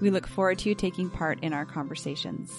We look forward to you taking part in our conversations.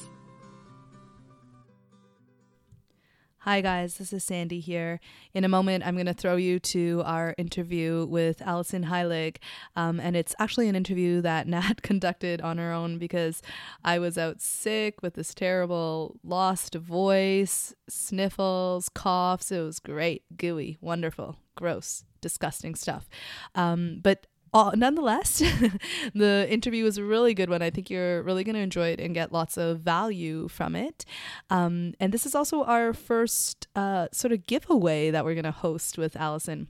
Hi, guys, this is Sandy here. In a moment, I'm going to throw you to our interview with Alison Heilig. Um, and it's actually an interview that Nat conducted on her own because I was out sick with this terrible lost voice, sniffles, coughs. It was great, gooey, wonderful, gross, disgusting stuff. Um, but uh, nonetheless, the interview was a really good one. I think you're really going to enjoy it and get lots of value from it. Um, and this is also our first uh, sort of giveaway that we're going to host with Alison.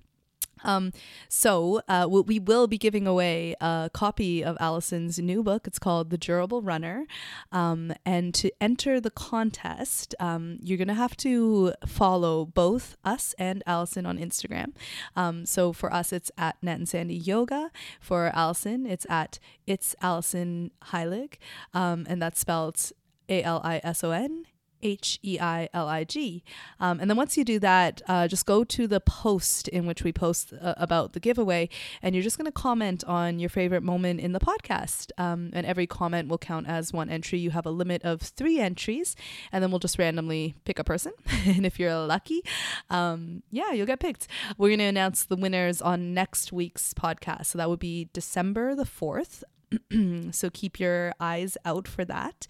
Um, so uh, we will be giving away a copy of Alison's new book. It's called The Durable Runner. Um, and to enter the contest, um, you're going to have to follow both us and Alison on Instagram. Um, so for us, it's at Nat and Sandy Yoga. For Alison, it's at It's Alison Heilig. Um, and that's spelled A L I S O N H E I L I G. Um, and then once you do that, uh, just go to the post in which we post uh, about the giveaway, and you're just going to comment on your favorite moment in the podcast. Um, and every comment will count as one entry. You have a limit of three entries, and then we'll just randomly pick a person. and if you're lucky, um, yeah, you'll get picked. We're going to announce the winners on next week's podcast. So that would be December the 4th. so keep your eyes out for that.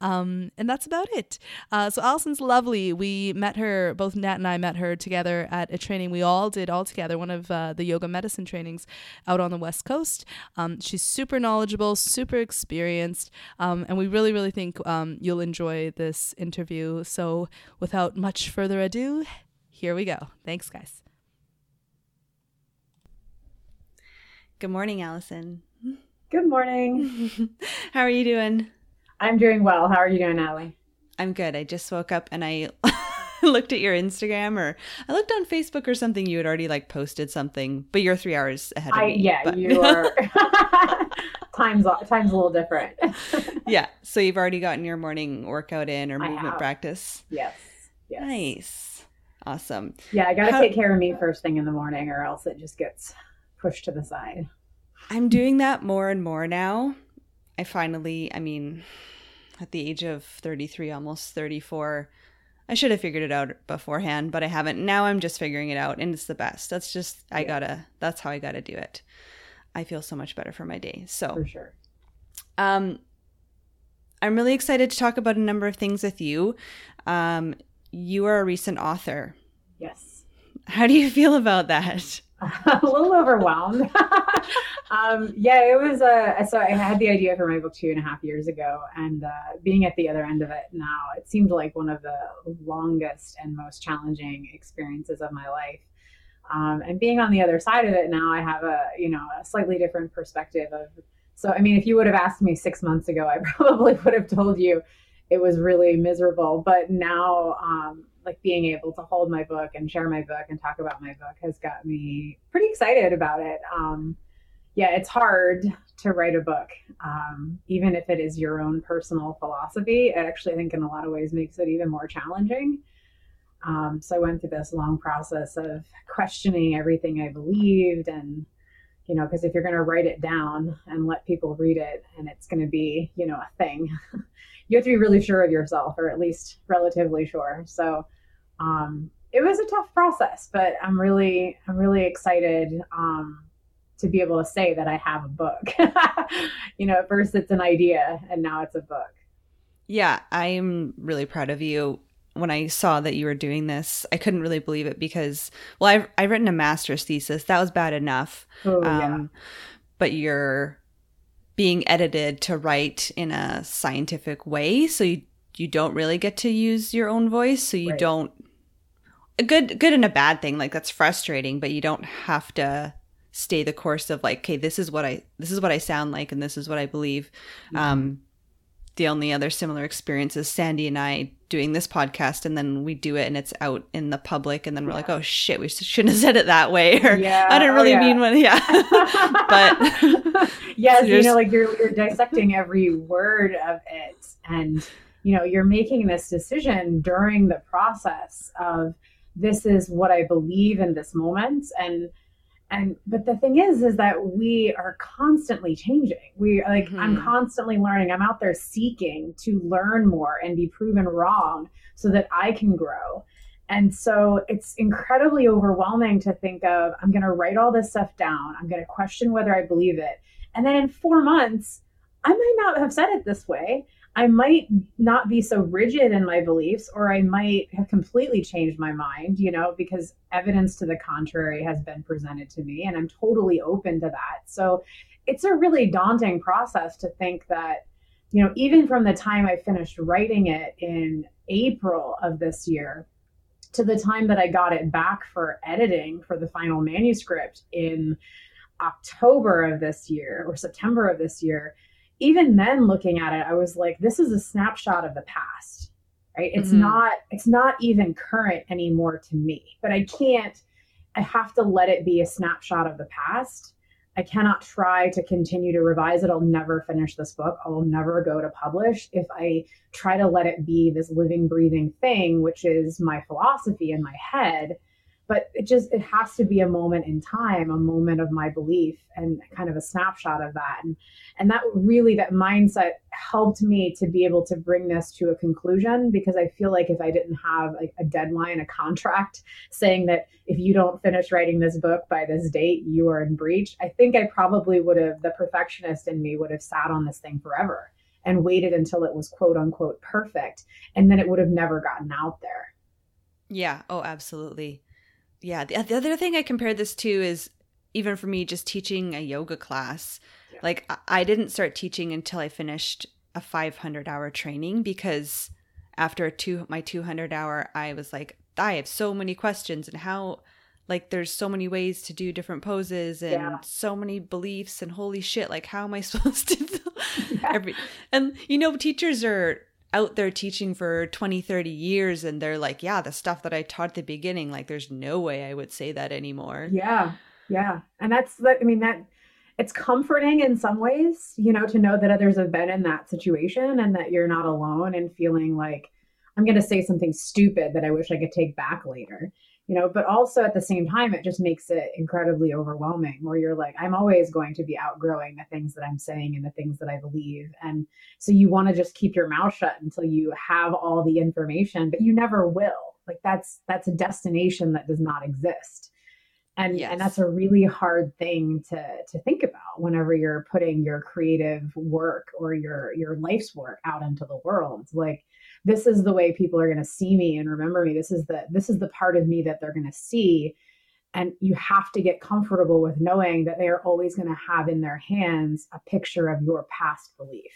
Um, and that's about it. Uh, so Alison's lovely. We met her, both Nat and I met her together at a training we all did all together, one of uh, the yoga medicine trainings out on the West Coast. Um, she's super knowledgeable, super experienced, um, and we really, really think um, you'll enjoy this interview. So without much further ado, here we go. Thanks, guys. Good morning, Alison. Good morning. How are you doing? I'm doing well. How are you doing, Natalie? I'm good. I just woke up and I looked at your Instagram or I looked on Facebook or something. You had already like posted something, but you're three hours ahead of I, me. Yeah, but... you are. time's time's a little different. yeah. So you've already gotten your morning workout in or movement practice. Yes. yes. Nice. Awesome. Yeah, I got to How... take care of me first thing in the morning, or else it just gets pushed to the side. I'm doing that more and more now. I finally, I mean, at the age of 33, almost 34, I should have figured it out beforehand, but I haven't. Now I'm just figuring it out and it's the best. That's just, I gotta, that's how I gotta do it. I feel so much better for my day. So, for sure. Um, I'm really excited to talk about a number of things with you. Um, you are a recent author. Yes. How do you feel about that? a little overwhelmed. um, yeah, it was. Uh, so I had the idea for my book two and a half years ago, and uh, being at the other end of it now, it seemed like one of the longest and most challenging experiences of my life. Um, and being on the other side of it now, I have a you know a slightly different perspective of. So I mean, if you would have asked me six months ago, I probably would have told you it was really miserable. But now, um, like being able to hold my book and share my book and talk about my book has got me pretty excited about it. Um, yeah, it's hard to write a book, um, even if it is your own personal philosophy. It actually, I think, in a lot of ways, makes it even more challenging. Um, so I went through this long process of questioning everything I believed and you know because if you're going to write it down and let people read it and it's going to be you know a thing you have to be really sure of yourself or at least relatively sure so um, it was a tough process, but I'm really, I'm really excited um, to be able to say that I have a book. you know, at first it's an idea, and now it's a book. Yeah, I'm really proud of you. When I saw that you were doing this, I couldn't really believe it because, well, I've I've written a master's thesis. That was bad enough. Oh, um, yeah. But you're being edited to write in a scientific way, so you you don't really get to use your own voice, so you right. don't a good good and a bad thing like that's frustrating but you don't have to stay the course of like, okay, this is what I this is what I sound like and this is what I believe. Um the only other similar experience is Sandy and I doing this podcast and then we do it and it's out in the public and then we're yeah. like, oh shit, we shouldn't have said it that way. Or yeah. I didn't really oh, yeah. mean what yeah. but yes, you know, like you're you're dissecting every word of it and you know, you're making this decision during the process of this is what I believe in this moment. And and but the thing is is that we are constantly changing. We like mm-hmm. i'm constantly learning. I'm out there seeking to learn more and be proven wrong so that i can grow. And so it's incredibly overwhelming to think of i'm going to write all this stuff down. I'm going to question whether i believe it. And then in 4 months i might not have said it this way I might not be so rigid in my beliefs, or I might have completely changed my mind, you know, because evidence to the contrary has been presented to me, and I'm totally open to that. So it's a really daunting process to think that, you know, even from the time I finished writing it in April of this year to the time that I got it back for editing for the final manuscript in October of this year or September of this year even then looking at it i was like this is a snapshot of the past right? It's mm-hmm. not it's not even current anymore to me but i can't i have to let it be a snapshot of the past. I cannot try to continue to revise it. I'll never finish this book. I'll never go to publish if i try to let it be this living breathing thing which is my philosophy in my head but it just it has to be a moment in time a moment of my belief and kind of a snapshot of that. And and that really that mindset helped me to be able to bring this to a conclusion because i feel like if i didn't have a deadline a contract saying that if you don't finish writing this book by this date you are in breach i think i probably would have the perfectionist in me would have sat on this thing forever and waited until it was quote unquote perfect. And then it would have never gotten out there. Yeah. Oh absolutely yeah the, the other thing i compared this to is even for me just teaching a yoga class yeah. like I, I didn't start teaching until i finished a 500 hour training because after two my 200 hour i was like i have so many questions and how like there's so many ways to do different poses and yeah. so many beliefs and holy shit like how am i supposed to yeah. every and you know teachers are out there teaching for 20 30 years and they're like yeah the stuff that i taught at the beginning like there's no way i would say that anymore. Yeah yeah. And that's that i mean that it's comforting in some ways you know to know that others have been in that situation and that you're not alone and feeling like i'm going to say something stupid that i wish i could take back later you know but also at the same time it just makes it incredibly overwhelming where you're like i'm always going to be outgrowing the things that i'm saying and the things that i believe. And so you want to just keep your mouth shut until you have all the information but you never will. Like that's that's a destination that does not exist. And yes. and that's a really hard thing to to think about whenever you're putting your creative work or your your life's work out into the world. Like this is the way people are going to see me and remember me. This is the this is the part of me that they're going to see. And you have to get comfortable with knowing that they are always going to have in their hands a picture of your past belief.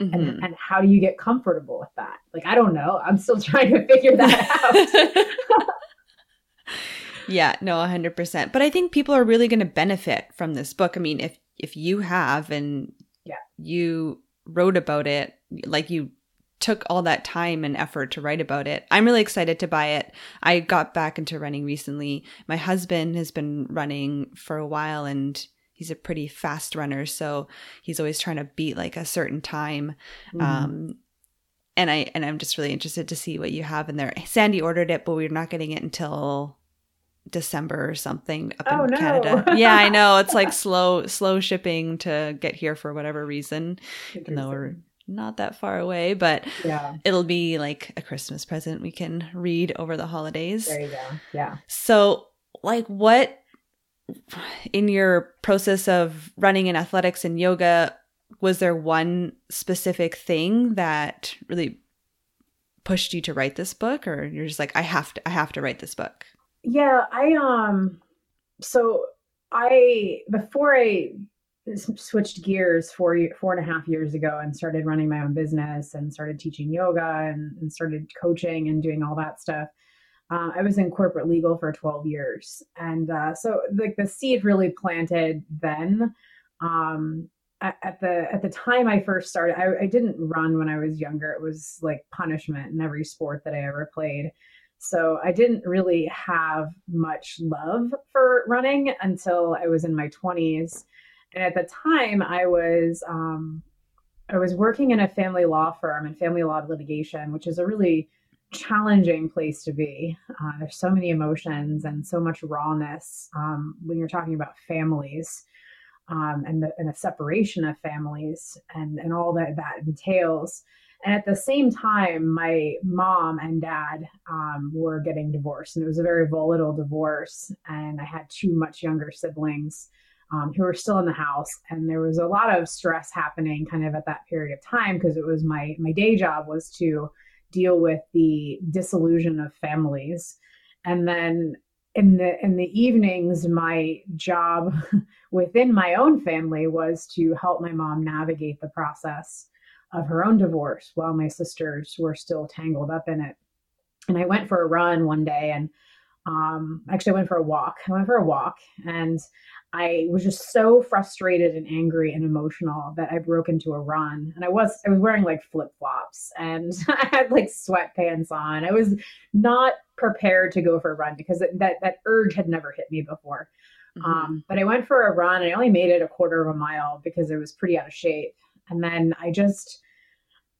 Mm-hmm. and, and how do you get comfortable with that? Like i don't know. I'm still trying to figure that out. Yeah no 100% but i think people are really going to benefit from this book. I mean if if you have and yeah. you wrote about it like you took all that time and effort to write about it. I'm really excited to buy it. I got back into running recently. My husband has been running for a while and he's a pretty fast runner, so he's always trying to beat like a certain time. Mm. Um and I and I'm just really interested to see what you have in there. Sandy ordered it, but we're not getting it until December or something up oh, in no. Canada. yeah, I know. It's like slow slow shipping to get here for whatever reason. Even though we're not that far away, but yeah. it'll be like a Christmas present we can read over the holidays. There you go. Yeah. So, like, what in your process of running in athletics and yoga was there one specific thing that really pushed you to write this book or you're just like I have to I have to write this book? Yeah, I um so I before I switched gears four four and a half years ago and started running my own business and started teaching yoga and, and started coaching and doing all that stuff Uh, I was in corporate legal for 12 years. And uh, so like the seed really planted then. Um, at, at, the at the time I first started, I, I didn't run when I was younger. It was like punishment in every sport that I ever played. So I didn't really have much love for running until I was in my 20s. And at the time, I was um, I was working in a family law firm and family law litigation, which is a really challenging place to be. Uh, there's so many emotions and so much rawness um, when you're talking about families um, and, the, and the separation of families and, and all that that entails. And at the same time, my mom and dad um, were getting divorced, and it was a very volatile divorce. And I had two much younger siblings um, who were still in the house, and there was a lot of stress happening kind of at that period of time because it was my my day job was to deal with the disillusion of families, and then in the in the evenings my job within my own family was to help my mom navigate the process of her own divorce while my sisters were still tangled up in it. And I went for a run one day and um, actually I went for a walk. I went for a walk and I was just so frustrated and angry and emotional that I broke into a run. And I was I was wearing like flip-flops and I had like sweatpants on. I was not prepared to go for a run because that that urge had never hit me before. Mm-hmm. Um, but I went for a run. And I only made it a quarter of a mile because it was pretty out of shape. And then I just,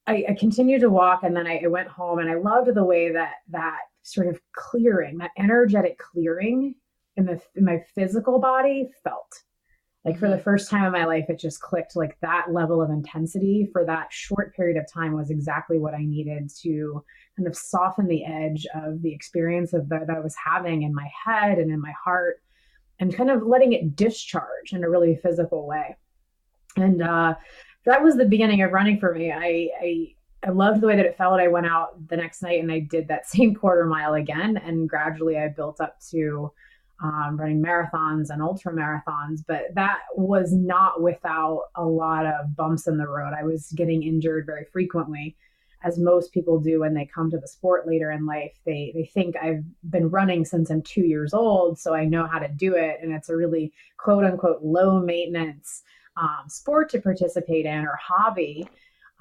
I, I continued to walk and then I, I went home and I loved the way that that sort of clearing, that energetic clearing in the in my physical body felt. Like for the mm-hmm. first time in my life, it just clicked. Like that level of intensity for that short period of time was exactly what I needed to kind of soften the edge of the experience of that I was having in my head and in my heart, and kind of letting it discharge in a really physical way. And uh, that was the beginning of running for me. I, I I loved the way that it felt. I went out the next night and I did that same quarter mile again, and gradually I built up to um, running marathons and ultra marathons. But that was not without a lot of bumps in the road. I was getting injured very frequently, as most people do when they come to the sport later in life. They they think I've been running since I'm two years old, so I know how to do it, and it's a really quote unquote low maintenance um, sport to participate in or hobby.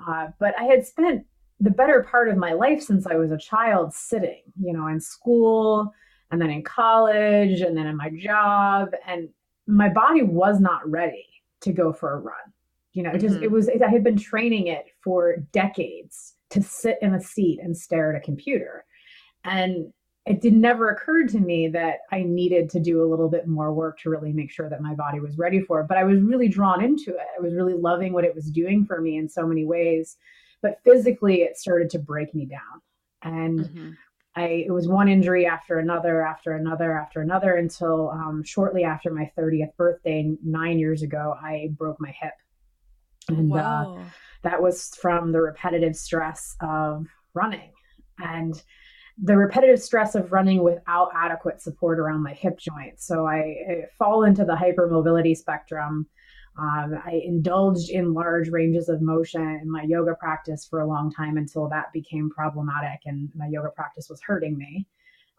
Uh, but I had spent the better part of my life since I was a child sitting, you know, in school and then in college and then in my job. And my body was not ready to go for a run. You know, it just, mm-hmm. it was, I had been training it for decades to sit in a seat and stare at a computer. And it did never occur to me that I needed to do a little bit more work to really make sure that my body was ready for it. But I was really drawn into it. I was really loving what it was doing for me in so many ways. But physically, it started to break me down. And mm-hmm. I, it was one injury after another, after another, after another, until um, shortly after my 30th birthday, nine years ago, I broke my hip. And uh, that was from the repetitive stress of running. And the repetitive stress of running without adequate support around my hip joint. So I, I fall into the hypermobility spectrum. Um, I indulged in large ranges of motion in my yoga practice for a long time until that became problematic and my yoga practice was hurting me.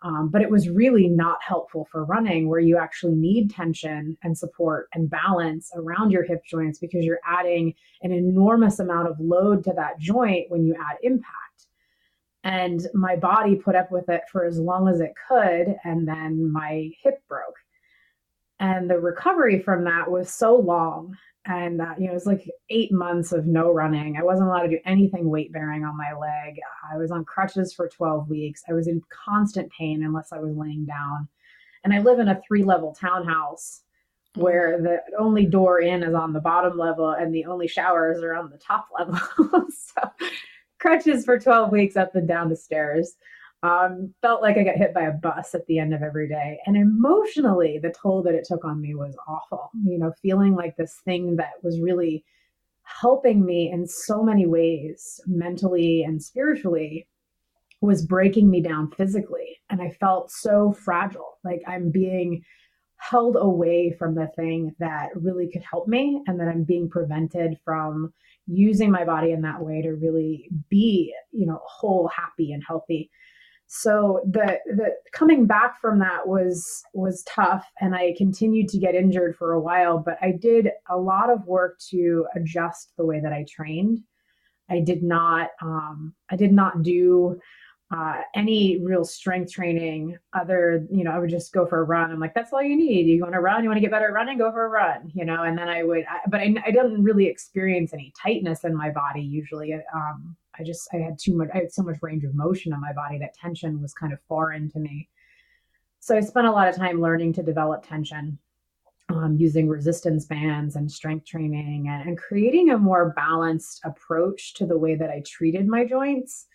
Um, but it was really not helpful for running, where you actually need tension and support and balance around your hip joints because you're adding an enormous amount of load to that joint when you add impact and my body put up with it for as long as it could and then my hip broke. And the recovery from that was so long and uh, you know it was like eight months of no running. I wasn't allowed to do anything weight bearing on my leg. I was on crutches for 12 weeks. I was in constant pain unless i was laying down. And i live in a three level townhouse where the only door in is on the bottom level and the only showers are on the top level. So crutches for 12 weeks up and down the stairs. Um, felt like I got hit by a bus at the end of every day. And emotionally, the toll that it took on me was awful. You know, feeling like this thing that was really helping me in so many ways, mentally and spiritually, was breaking me down physically. And I felt so fragile, like I'm being held away from the thing that really could help me and that I'm being prevented from using my body in that way to really be, you know, whole, happy and healthy. so the the coming back from that was was tough and i continued to get injured for a while but i did a lot of work to adjust the way that i trained i did not um, i did not do uh, any real strength training other you know i would just go for a run. I'm like that's all you need. You want to run? You want to get better at running? Go for a run you know? And then i would I, but I, I didn't really experience any tightness in my body usually. Um, I just I had too much I had so much range of motion in my body that tension was kind of foreign to me. So I spent a lot of time learning to develop tension, um, using resistance bands and strength training and, and creating a more balanced approach to the way that I treated my joints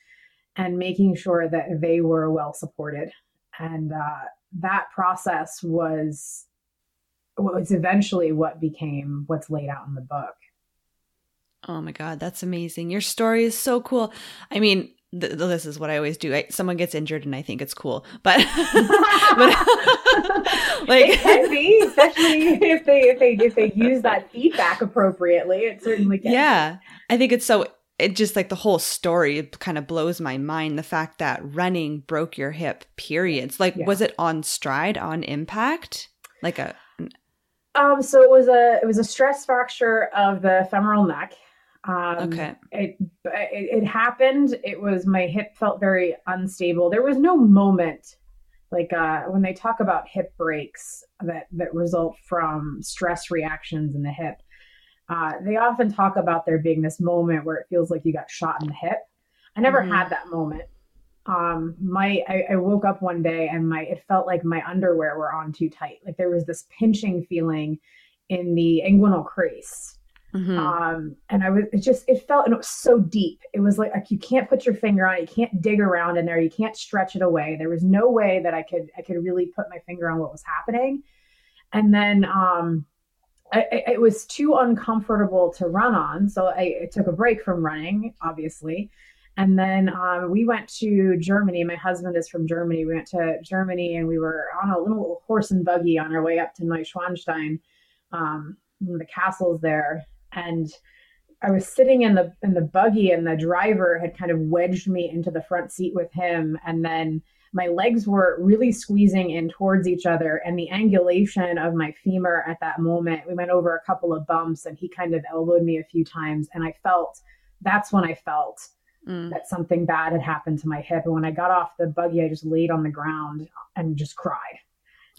and making sure that they were well supported. And uh, that process was was eventually what became what's laid out in the book. Oh my God, that's amazing. Your story is so cool. I mean, th- this is what I always do. I, someone gets injured and I think it's cool, but, but like it can be, especially if they if they if they use that feedback appropriately. It certainly can. Yeah. I think it's so. It just like the whole story kind of blows my mind. The fact that running broke your hip. Periods. Like, yeah. was it on stride on impact? Like a. Um, so it was a it was a stress fracture of the femoral neck um, okay. It, it, it happened. It was my hip felt very unstable. There was no moment like uh, when they talk about hip breaks that that result from stress reactions in the hip. Uh, they often talk about there being this moment where it feels like you got shot in the hip. I never mm-hmm. had that moment. Um, my I, I woke up one day and my it felt like my underwear were on too tight. Like there was this pinching feeling in the inguinal crease Mm-hmm. Um, and I was it just it felt and it was so deep. It was like, like you can't put your finger on it, you can't dig around in there, you can't stretch it away. There was no way that I could I could really put my finger on what was happening. And then um I, it was too uncomfortable to run on, so I, I took a break from running, obviously. And then um, we went to Germany. My husband is from Germany. We went to Germany and we were on a little horse and buggy on our way up to Neuschwanstein, um, the castles there and I was sitting in the in the buggy and the driver had kind of wedged me into the front seat with him and then my legs were really squeezing in towards each other and the angulation of my femur at that moment we went over a couple of bumps and he kind of elbowed me a few times and I felt that's when I felt mm. that something bad had happened to my hip and when I got off the buggy I just laid on the ground and just cried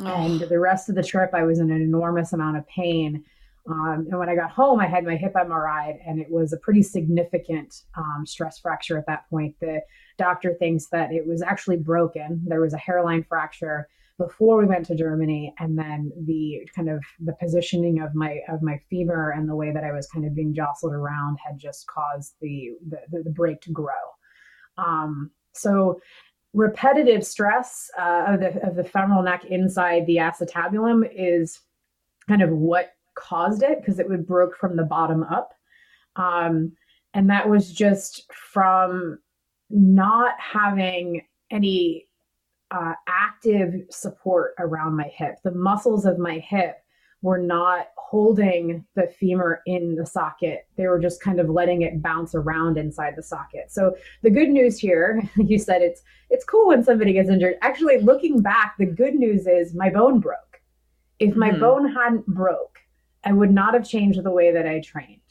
oh. and the rest of the trip I was in an enormous amount of pain um, and when I got home, I had my hip MRI, and it was a pretty significant um, stress fracture at that point. The doctor thinks that it was actually broken. There was a hairline fracture before we went to Germany, and then the kind of the positioning of my of my femur and the way that I was kind of being jostled around had just caused the the, the break to grow. Um, so repetitive stress uh, of the of the femoral neck inside the acetabulum is kind of what caused it because it would broke from the bottom up. Um, and that was just from not having any uh, active support around my hip. The muscles of my hip were not holding the femur in the socket. They were just kind of letting it bounce around inside the socket. So the good news here, you said it's it's cool when somebody gets injured. Actually, looking back, the good news is my bone broke. If my mm. bone hadn't broke, I would not have changed the way that I trained.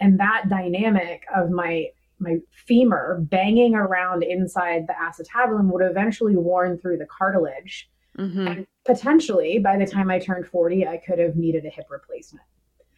And that dynamic of my my femur banging around inside the acetabulum would eventually worn through the cartilage. Mm-hmm. And potentially by the time I turned 40, I could have needed a hip replacement.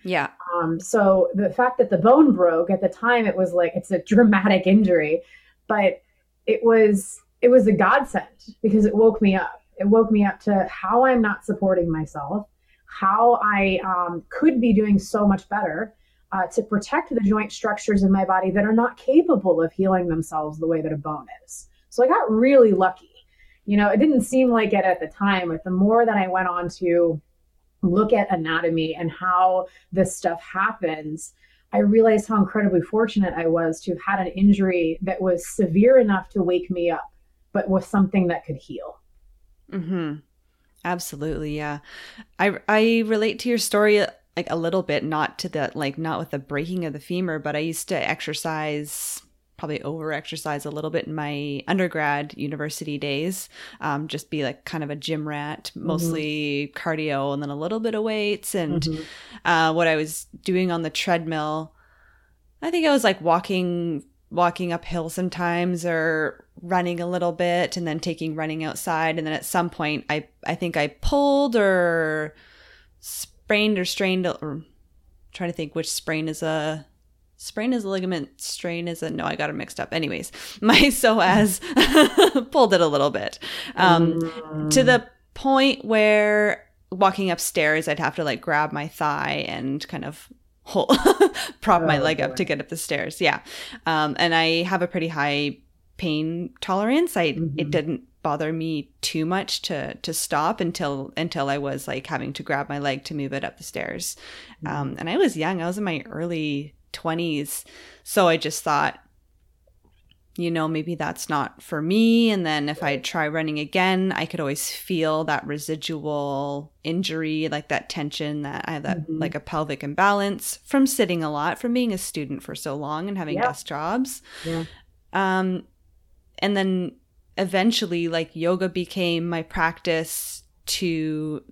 Yeah. Um, so the fact that the bone broke at the time, it was like it's a dramatic injury, but it was it was a godsend because it woke me up. It woke me up to how I'm not supporting myself, how I um, could be doing so much better uh, to protect the joint structures in my body that are not capable of healing themselves the way that a bone is. So I got really lucky. You know, it didn't seem like it at the time, but the more that I went on to look at anatomy and how this stuff happens, I realized how incredibly fortunate I was to have had an injury that was severe enough to wake me up, but was something that could heal. Hmm. Absolutely, yeah. I I relate to your story like a little bit, not to the like not with the breaking of the femur, but I used to exercise probably over exercise a little bit in my undergrad university days. Um, just be like kind of a gym rat, mostly mm-hmm. cardio and then a little bit of weights. And mm-hmm. uh, what I was doing on the treadmill, I think I was like walking walking uphill sometimes or running a little bit and then taking running outside and then at some point I I think I pulled or sprained or strained or trying to think which sprain is a sprain is a ligament, strain is a no, I got it mixed up. Anyways, my psoas pulled it a little bit um, mm. to the point where walking upstairs, I'd have to like grab my thigh and kind of hold, prop oh, my leg boy. up to get up the stairs. Yeah, um, and I have a pretty high pain tolerance. I mm-hmm. it didn't bother me too much to to stop until until I was like having to grab my leg to move it up the stairs. Mm-hmm. Um, and I was young. I was in my early 20s. So I just thought, you know, maybe that's not for me. And then if I try running again, I could always feel that residual injury, like that tension that I have that mm-hmm. like a pelvic imbalance from sitting a lot, from being a student for so long and having desk jobs. Yeah. Um, and then eventually, like yoga became my practice to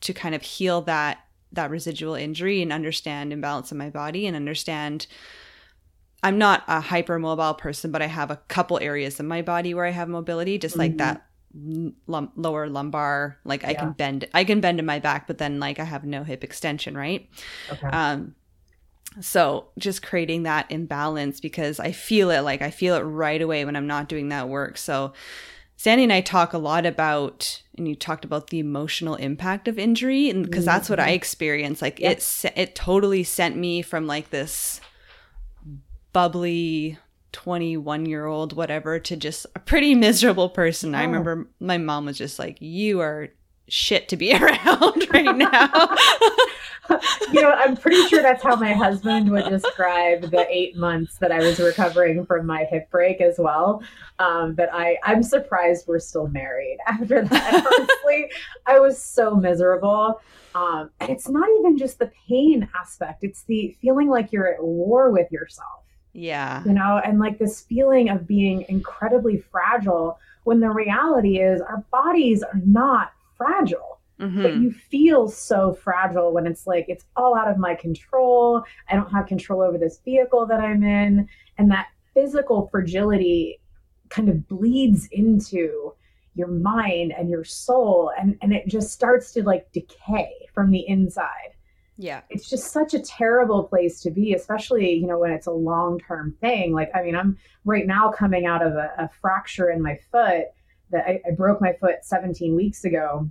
to kind of heal that that residual injury and understand imbalance in my body and understand I'm not a hypermobile person, but I have a couple areas in my body where I have mobility, just like mm-hmm. that lum- lower lumbar. Like I can bend, I can bend in my back, but then like I have no hip extension, right? Okay. Um, so just creating that imbalance because I feel it, like I feel it right away when I'm not doing that work. So Sandy and I talk a lot about, and you talked about the emotional impact of injury, and because mm-hmm. that's what I mm-hmm. experienced. Like yep. it, it totally sent me from like this bubbly 21 year old whatever to just a pretty miserable person. Oh. I remember my mom was just like, "You are shit to be around right now." you know, I'm pretty sure that's how my husband would describe the eight months that I was recovering from my hip break as well. Um, but I, I'm surprised we're still married after that. Honestly, I was so miserable. Um, and it's not even just the pain aspect; it's the feeling like you're at war with yourself. Yeah, you know, and like this feeling of being incredibly fragile when the reality is our bodies are not fragile Mm-hmm. But you feel so fragile when it's like it's all out of my control. I don't have control over this vehicle that I'm in. And that physical fragility kind of bleeds into your mind and your soul and, and it just starts to like decay from the inside. Yeah. It's just such a terrible place to be, especially, you know, when it's a long term thing. Like, I mean, I'm right now coming out of a, a fracture in my foot that I, I broke my foot 17 weeks ago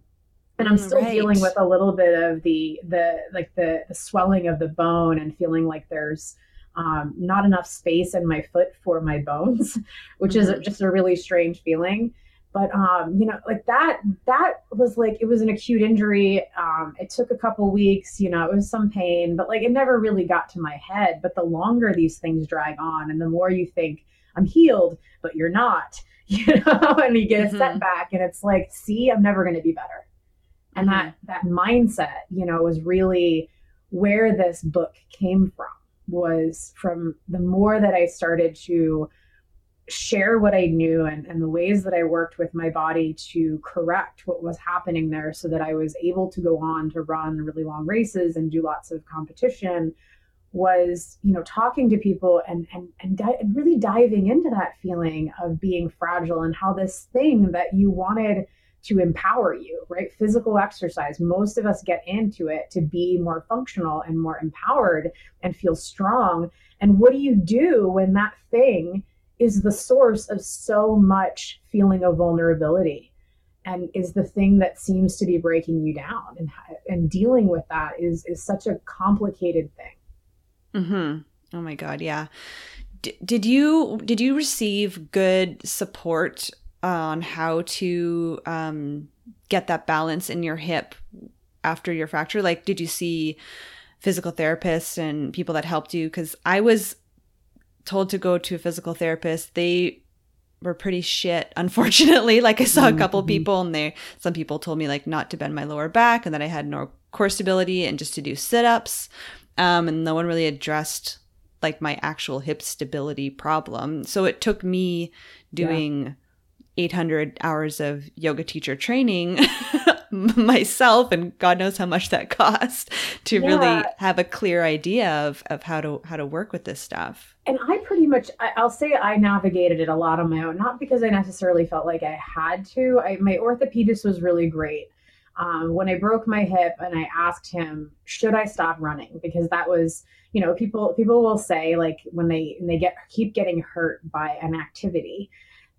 and i'm still right. dealing with a little bit of the the like the, the swelling of the bone and feeling like there's um, not enough space in my foot for my bones which mm-hmm. is just a really strange feeling but um, you know like that that was like it was an acute injury um, it took a couple weeks you know it was some pain but like it never really got to my head but the longer these things drag on and the more you think i'm healed but you're not you know and you get a mm-hmm. setback and it's like see i'm never going to be better and mm-hmm. that that mindset you know was really where this book came from was from the more that i started to share what i knew and, and the ways that i worked with my body to correct what was happening there so that i was able to go on to run really long races and do lots of competition was you know talking to people and and and, di- and really diving into that feeling of being fragile and how this thing that you wanted to empower you, right? Physical exercise. Most of us get into it to be more functional and more empowered and feel strong. And what do you do when that thing is the source of so much feeling of vulnerability and is the thing that seems to be breaking you down and and dealing with that is is such a complicated thing. Mhm. Oh my god, yeah. D- did you did you receive good support on how to um, get that balance in your hip after your fracture? Like, did you see physical therapists and people that helped you? Because I was told to go to a physical therapist. They were pretty shit, unfortunately. Like, I saw a couple mm-hmm. people, and they some people told me like not to bend my lower back, and that I had no core stability, and just to do sit ups. Um, and no one really addressed like my actual hip stability problem. So it took me doing yeah. 800 hours of yoga teacher training myself and god knows how much that cost to yeah. really have a clear idea of, of how to how to work with this stuff. And i pretty much I, will say i navigated it a lot on my own not because i necessarily felt like i had to. I, my orthopedist was really great. Um, when i broke my hip and i asked him should i stop running? Because that was you know people people will say like when they they get keep getting hurt by an activity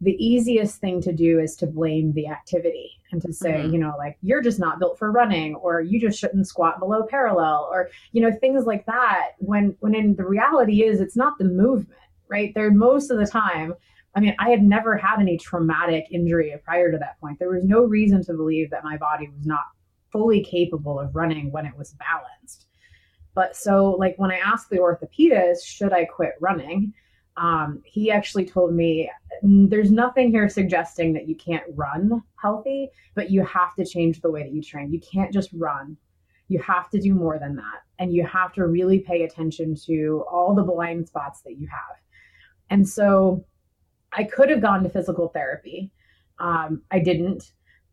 the easiest thing to do is to blame the activity and to say, mm-hmm. you know, like you're just not built for running or you just shouldn't squat below parallel or you know things like that when when in the reality is it's not the movement, right? There most of the time I mean, I had never had any traumatic injury prior to that point. There was no reason to believe that my body was not fully capable of running when it was balanced. But so like when I asked the orthopedist, should I quit running? Um, he actually told me there's nothing here suggesting that you can't run healthy, but you have to change the way that you train. You can't just run. You have to do more than that. And you have to really pay attention to all the blind spots that you have. And so I could have gone to physical therapy. Um, I didn't.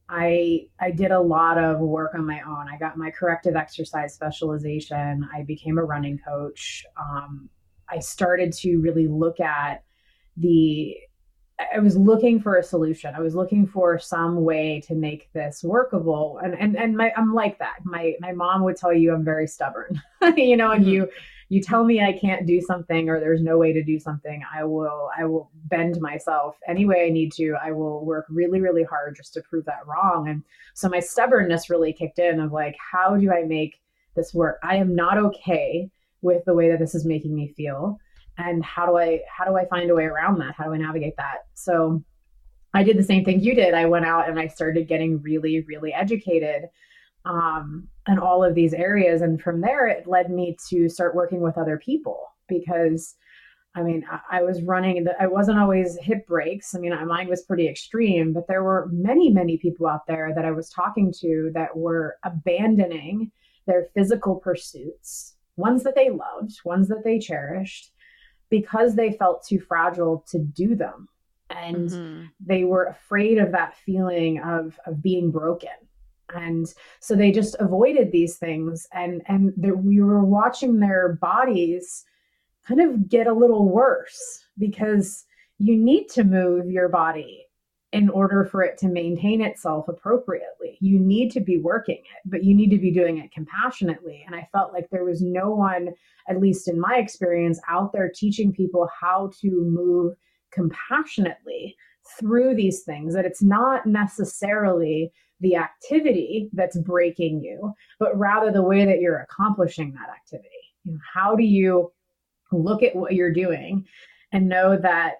I I did a lot of work on my own. I got my corrective exercise specialization. I became a running coach. Um, I started to really look at the I was looking for a solution. I was looking for some way to make this workable. And and and my I'm like that. My my mom would tell you I'm very stubborn. you know, and mm-hmm. you you tell me I can't do something or there's no way to do something, I will I will bend myself any way I need to. I will work really really hard just to prove that wrong. And so my stubbornness really kicked in of like how do I make this work? I am not okay with the way that this is making me feel. And how do i how do i find a way around that? How do i navigate that? So i did the same thing you did. I went out and i started getting really really educated um, in all of these areas. And from there it led me to start working with other people because I mean, I, was running, I wasn't always hip breaks. I mean, mine was pretty extreme, but there were many, many people out there that I was talking to that were abandoning their physical pursuits ones that they loved, ones that they cherished, because they felt too fragile to do them. And mm-hmm. they were afraid of that feeling of, of being broken. And so they just avoided these things. And, and we were watching their bodies kind of get a little worse because you need to move your body in order for it to maintain itself appropriately. You need to be working it, but you need to be doing it compassionately. And I felt like there was no one, at least in my experience, out there teaching people how to move compassionately through these things, that it's not necessarily the activity that's breaking you, but rather the way that you're accomplishing that activity. How do you look at what you're doing and know that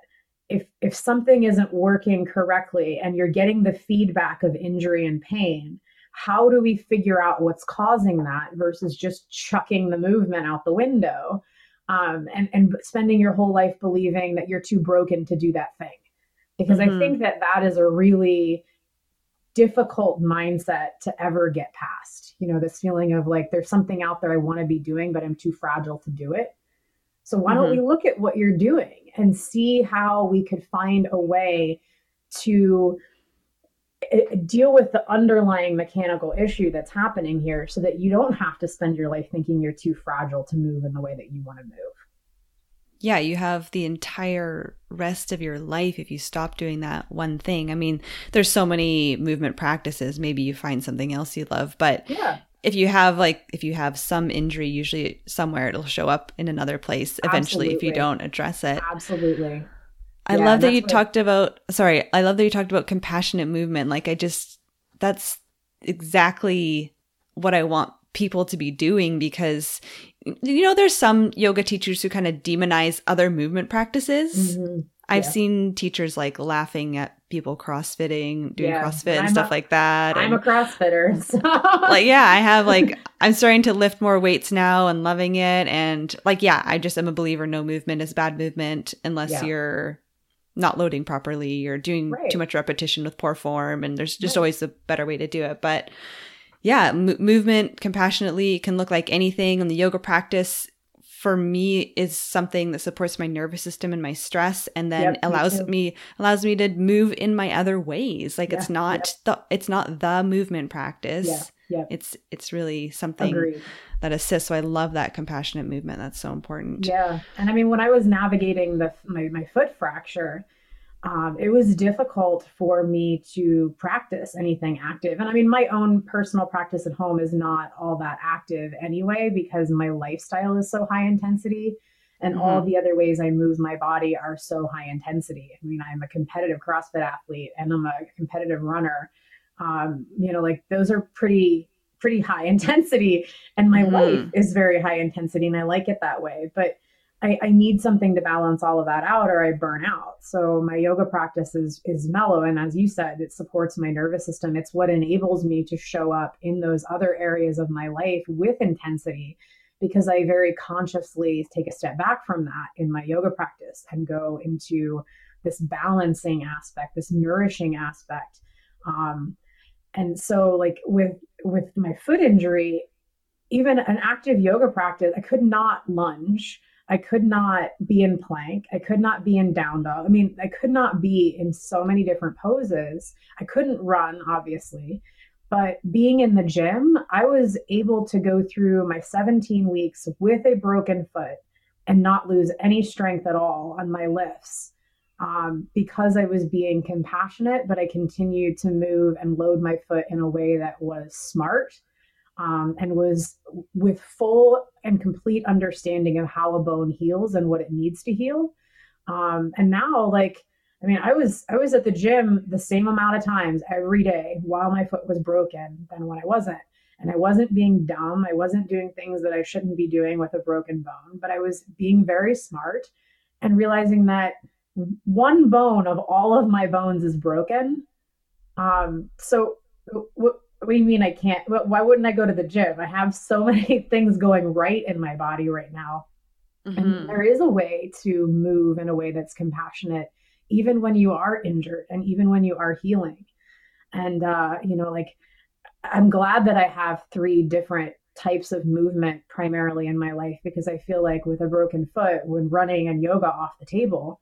if if something isn't working correctly and you're getting the feedback of injury and pain how do we figure out what's causing that versus just chucking the movement out the window um, and and spending your whole life believing that you're too broken to do that thing because mm-hmm. i think that that is a really difficult mindset to ever get past you know this feeling of like there's something out there i want to be doing but i'm too fragile to do it so why mm-hmm. don't we look at what you're doing and see how we could find a way to eh, deal with the underlying mechanical issue that's happening here so that you don't have to spend your life thinking you're too fragile to move in the way that you want to move. Yeah, you have the entire rest of your life if you stop doing that one thing. I mean, there's so many movement practices. Maybe you find something else you love, but yeah if you have like if you have some injury usually somewhere it'll show up in another place eventually Absolutely. if you don't address it Absolutely. I yeah, love that you talked about sorry, I love that you talked about compassionate movement. Like I just that's exactly what I want people to be doing because you know there's some yoga teachers who kind of demonize other movement practices. Mm-hmm. I've yeah. seen teachers like laughing at people crossfitting, doing yeah, CrossFit and stuff a, like that. I'm and, a CrossFitter. So. like, yeah, I have like, I'm starting to lift more weights now and loving it. And like, yeah, I just am a believer no movement is bad movement unless yeah. you're not loading properly or doing right. too much repetition with poor form. And there's just right. always a better way to do it. But yeah, m- movement compassionately can look like anything in the yoga practice for me is something that supports my nervous system and my stress and then Yep, allows too. me, allows me to move in my other ways like it's Yeah, not the it's not the movement practice Yeah. Yeah. it's it's really something Agreed. that assists so i love that compassionate movement that's so important Yeah, and I mean, when I was navigating the my, my foot fracture, um, it was difficult for me to practice anything active. And I mean, my own personal practice at home is not all that active anyway because my lifestyle is so high intensity, and all the other ways I move my body are so high intensity. I mean, I'm a competitive CrossFit athlete and I'm a competitive runner. Um, you know, like those are pretty pretty high intensity and my Mhm. life is very high intensity and I like it that way. But I, I need something to balance all of that out or I burn out. So my yoga practice is is mellow. And as you said, it supports my nervous system. It's what enables me to show up in those other areas of my life with intensity because I very consciously take a step back from that in my yoga practice and go into this balancing aspect, this nourishing aspect. Um, and so like with with my foot injury, even an active yoga practice, I could not lunge. I could not be in plank. I could not be in down dog. I mean, I could not be in so many different poses. I couldn't run, obviously. But being in the gym, I was able to go through my 17 weeks with a broken foot and not lose any strength at all on my lifts um, because I was being compassionate, but I continued to move and load my foot in a way that was smart um, and was with full and complete understanding of how a bone heals and what it needs to heal. Um, and now, like, I mean, I was I was at the gym the same amount of times every day while my foot was broken than when I wasn't. And I wasn't being dumb. I wasn't doing things that I shouldn't be doing with a broken bone, but I was being very smart and realizing that one bone of all of my bones is broken. Um, so what, what do you mean I can't? Why wouldn't I go to the gym? I have so many things going right in my body right now. Mhm. And there is a way to move in a way that's compassionate, even when you are injured and even when you are healing. And, uh, you know, like, I'm glad that I have three different types of movement primarily in my life because I feel like with a broken foot, when running and yoga off the table,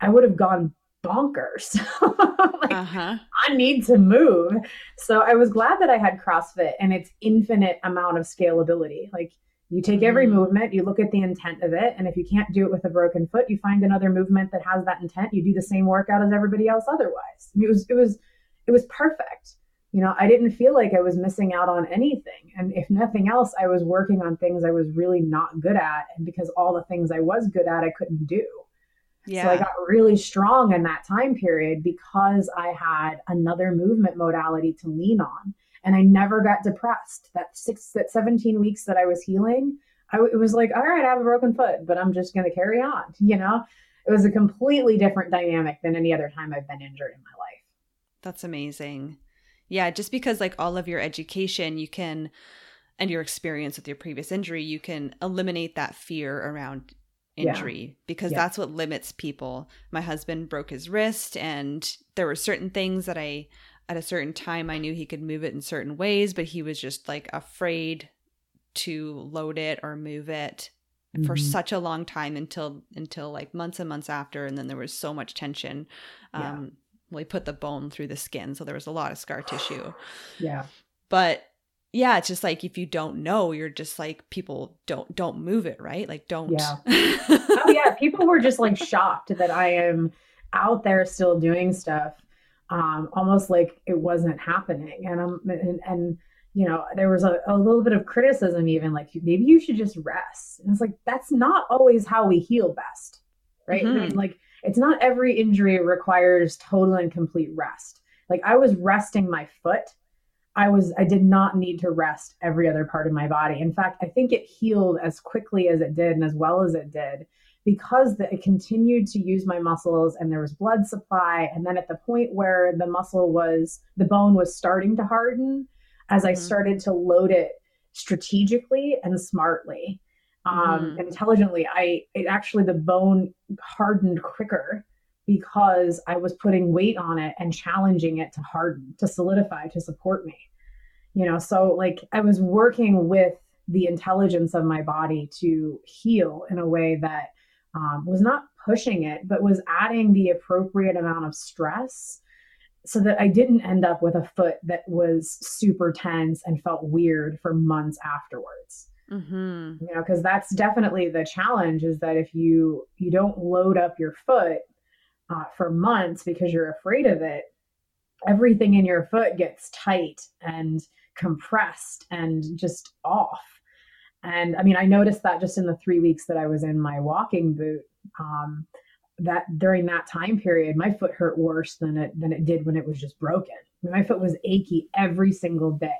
I would have gone bonkers. like, uh-huh I need to move. So I was glad that I had CrossFit and its infinite amount of scalability. Like you take every Mhm. movement, you look at the intent of it, and if you can't do it with a broken foot, you find another movement that has that intent. You do the same workout as everybody else otherwise. I mean, it was it was it was perfect. You know, I didn't feel like I was missing out on anything. And if nothing else, I was working on things I was really not good at. And because all the things I was good at, I couldn't do. Yeah So I got really strong in that time period because I had another movement modality to lean on. And I never got depressed. That six, that 17 weeks that I was healing, I, w- it was like, all right, I have a broken foot, but I'm just going to carry on. You know, it was a completely different dynamic than any other time I've been injured in my life. That's amazing. Yeah, just because like all of your education, you can and your experience with your previous injury, you can eliminate that fear around Yeah. injury because Yeah. that's what limits people. My husband broke his wrist and there were certain things that I at a certain time I knew he could move it in certain ways, but he was just like afraid to load it or move it for Mhm. such a long time until until like months and months after and then there was so much tension Yeah. um well he put the bone through the skin so there was a lot of scar tissue Yeah. but yeah it's just like if you don't know you're just like people don't don't move it right? Like don't Yeah. oh yeah people were just like shocked that i am out there still doing stuff um almost like it wasn't happening. And i'm and, and you know there was a, a little bit of criticism even like maybe you should just rest. And it's like that's not always how we heal best right? I mean, Mhm. like it's not every injury requires total and complete rest. Like i was resting my foot I was I did not need to rest every other part of my body. In fact, I think it healed as quickly as it did and as well as it did because the, it continued to use my muscles and there was blood supply and then at the point where the muscle was the bone was starting to harden as I Mhm. started to load it strategically and smartly um Mhm. intelligently I it actually the bone hardened quicker because I was putting weight on it and challenging it to harden, to solidify, to support me. You know, so like I was working with the intelligence of my body to heal in a way that um, was not pushing it, but was adding the appropriate amount of stress so that I didn't end up with a foot that was super tense and felt weird for months afterwards. Mm-hmm. You know, because that's definitely the challenge is that if you you don't load up your foot uh, for months because you're afraid of it, everything in your foot gets tight and compressed and just off. And I mean, I noticed that just in the three weeks that I was in my walking boot. Um, that during that time period, my foot hurt worse than it than it did when it was just broken. I mean, my foot was achy every single day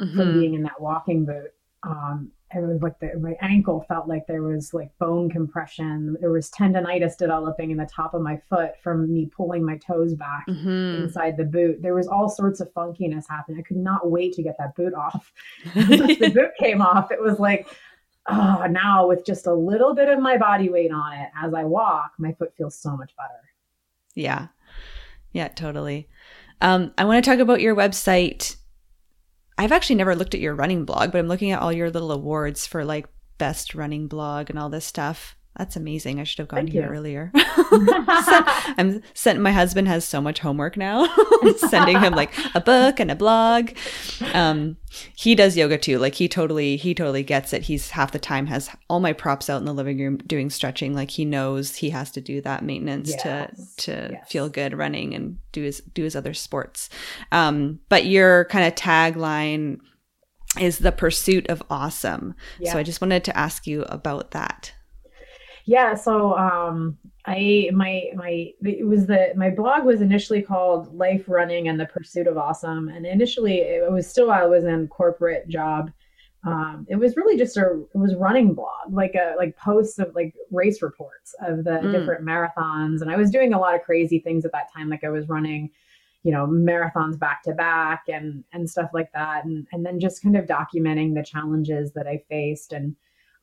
mm-hmm. from being in that walking boot. Um, it was like the, my ankle felt like there was like bone compression. There was tendonitis developing in the top of my foot from me pulling my toes back mm-hmm. inside the boot. There was all sorts of funkiness happening. I could not wait to get that boot off. Once the boot came off, it was like, oh, now with just a little bit of my body weight on it as I walk, my foot feels so much better. Yeah. Yeah, totally. Um, I want to talk about your website I've actually never looked at your running blog, but I'm looking at all your little awards for like best running blog and all this stuff. That's amazing. I should have gone Thank here you. earlier. I'm sent. My husband has so much homework now. sending him like a book and a blog. Um, he does yoga too. Like he totally, he totally gets it. He's half the time has all my props out in the living room doing stretching. Like he knows he has to do that maintenance yes. to to yes. feel good running and do his do his other sports. Um, but your kind of tagline is the pursuit of awesome. Yeah. So I just wanted to ask you about that. Yeah, so um, I my my it was the my blog was initially called Life Running and the Pursuit of Awesome, and initially it was still I was in corporate job. Um, it was really just a it was running blog like a like posts of like race reports of the mm. different marathons, and I was doing a lot of crazy things at that time, like I was running you know marathons back to back and and stuff like that and and then just kind of documenting the challenges that i faced and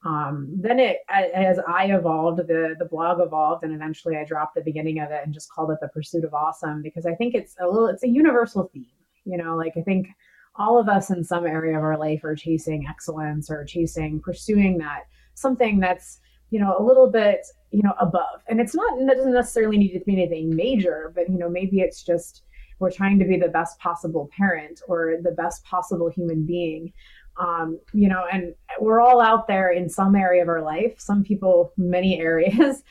um, then it as i evolved the the blog evolved and eventually i dropped the beginning of it and just called it the pursuit of awesome because i think it's a little it's a universal theme you know? Like i think all of us in some area of our life are chasing excellence or chasing pursuing that something that's you know a little bit you know above. And it's not it doesn't necessarily need to be anything major but you know maybe it's just we're trying to be the best possible parent or the best possible human being um, you know, and we're all out there in some area of our life, some people, many areas,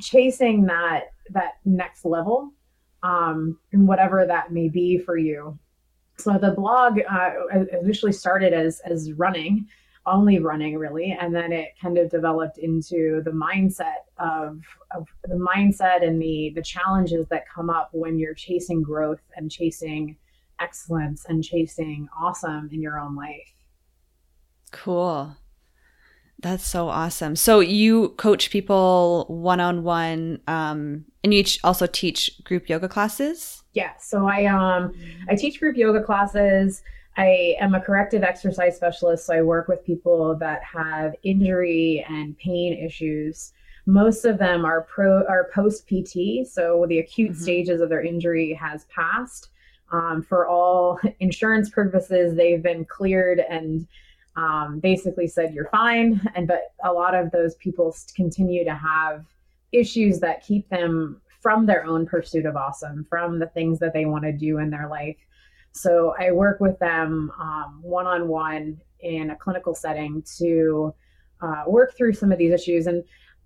chasing that that next level, um, and whatever that may be for you. So the blog uh, initially started as as running, only running really, and then it kind of developed into the mindset of, of the mindset and the the challenges that come up when you're chasing growth and chasing excellence and chasing awesome in your own life. Cool. That's so awesome. So you coach people one on one, and you also teach group yoga classes. Yeah. So I um I teach group yoga classes. I am a corrective exercise specialist, so I work with people that have injury and pain issues. Most of them are pro are post PT, so the acute mm-hmm. stages of their injury has passed. Um, for all insurance purposes, they've been cleared and um, basically said you're fine. And but a lot of those people continue to have issues that keep them from their own pursuit of awesome from the things that they want to do in their life. So i work with them um, one-on-one in a clinical setting to uh, work through some of these issues. And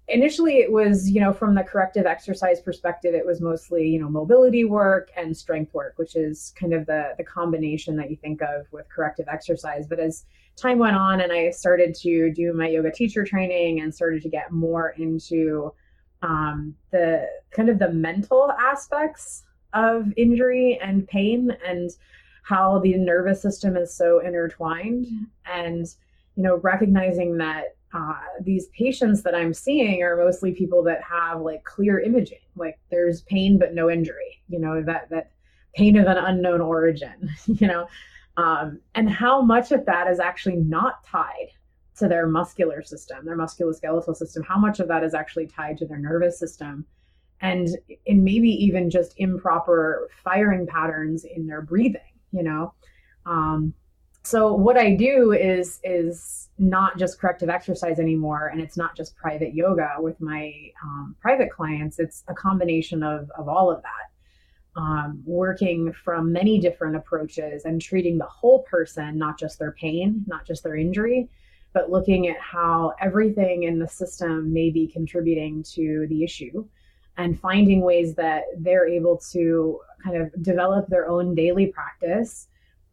initially it was you know from the corrective exercise perspective it was mostly you know mobility work and strength work which is kind of the the combination that you think of with corrective exercise. But as time went on and i started to do my yoga teacher training and started to get more into um, the kind of the mental aspects of injury and pain and how the nervous system is so intertwined and you know recognizing that uh, these patients that I'm seeing are mostly people that have like clear imaging, like there's pain but no injury, you know, that that pain of an unknown origin, you know, um, and how much of that is actually not tied to their muscular system, their musculoskeletal system, how much of that is actually tied to their nervous system, and and maybe even just improper firing patterns in their breathing, you know. Um, so what I do is is not just corrective exercise anymore, and it's not just private yoga with my um, private clients. It's a combination of of all of that, um, working from many different approaches and treating the whole person, not just their pain, not just their injury, but looking at how everything in the system may be contributing to the issue and finding ways that they're able to kind of develop their own daily practice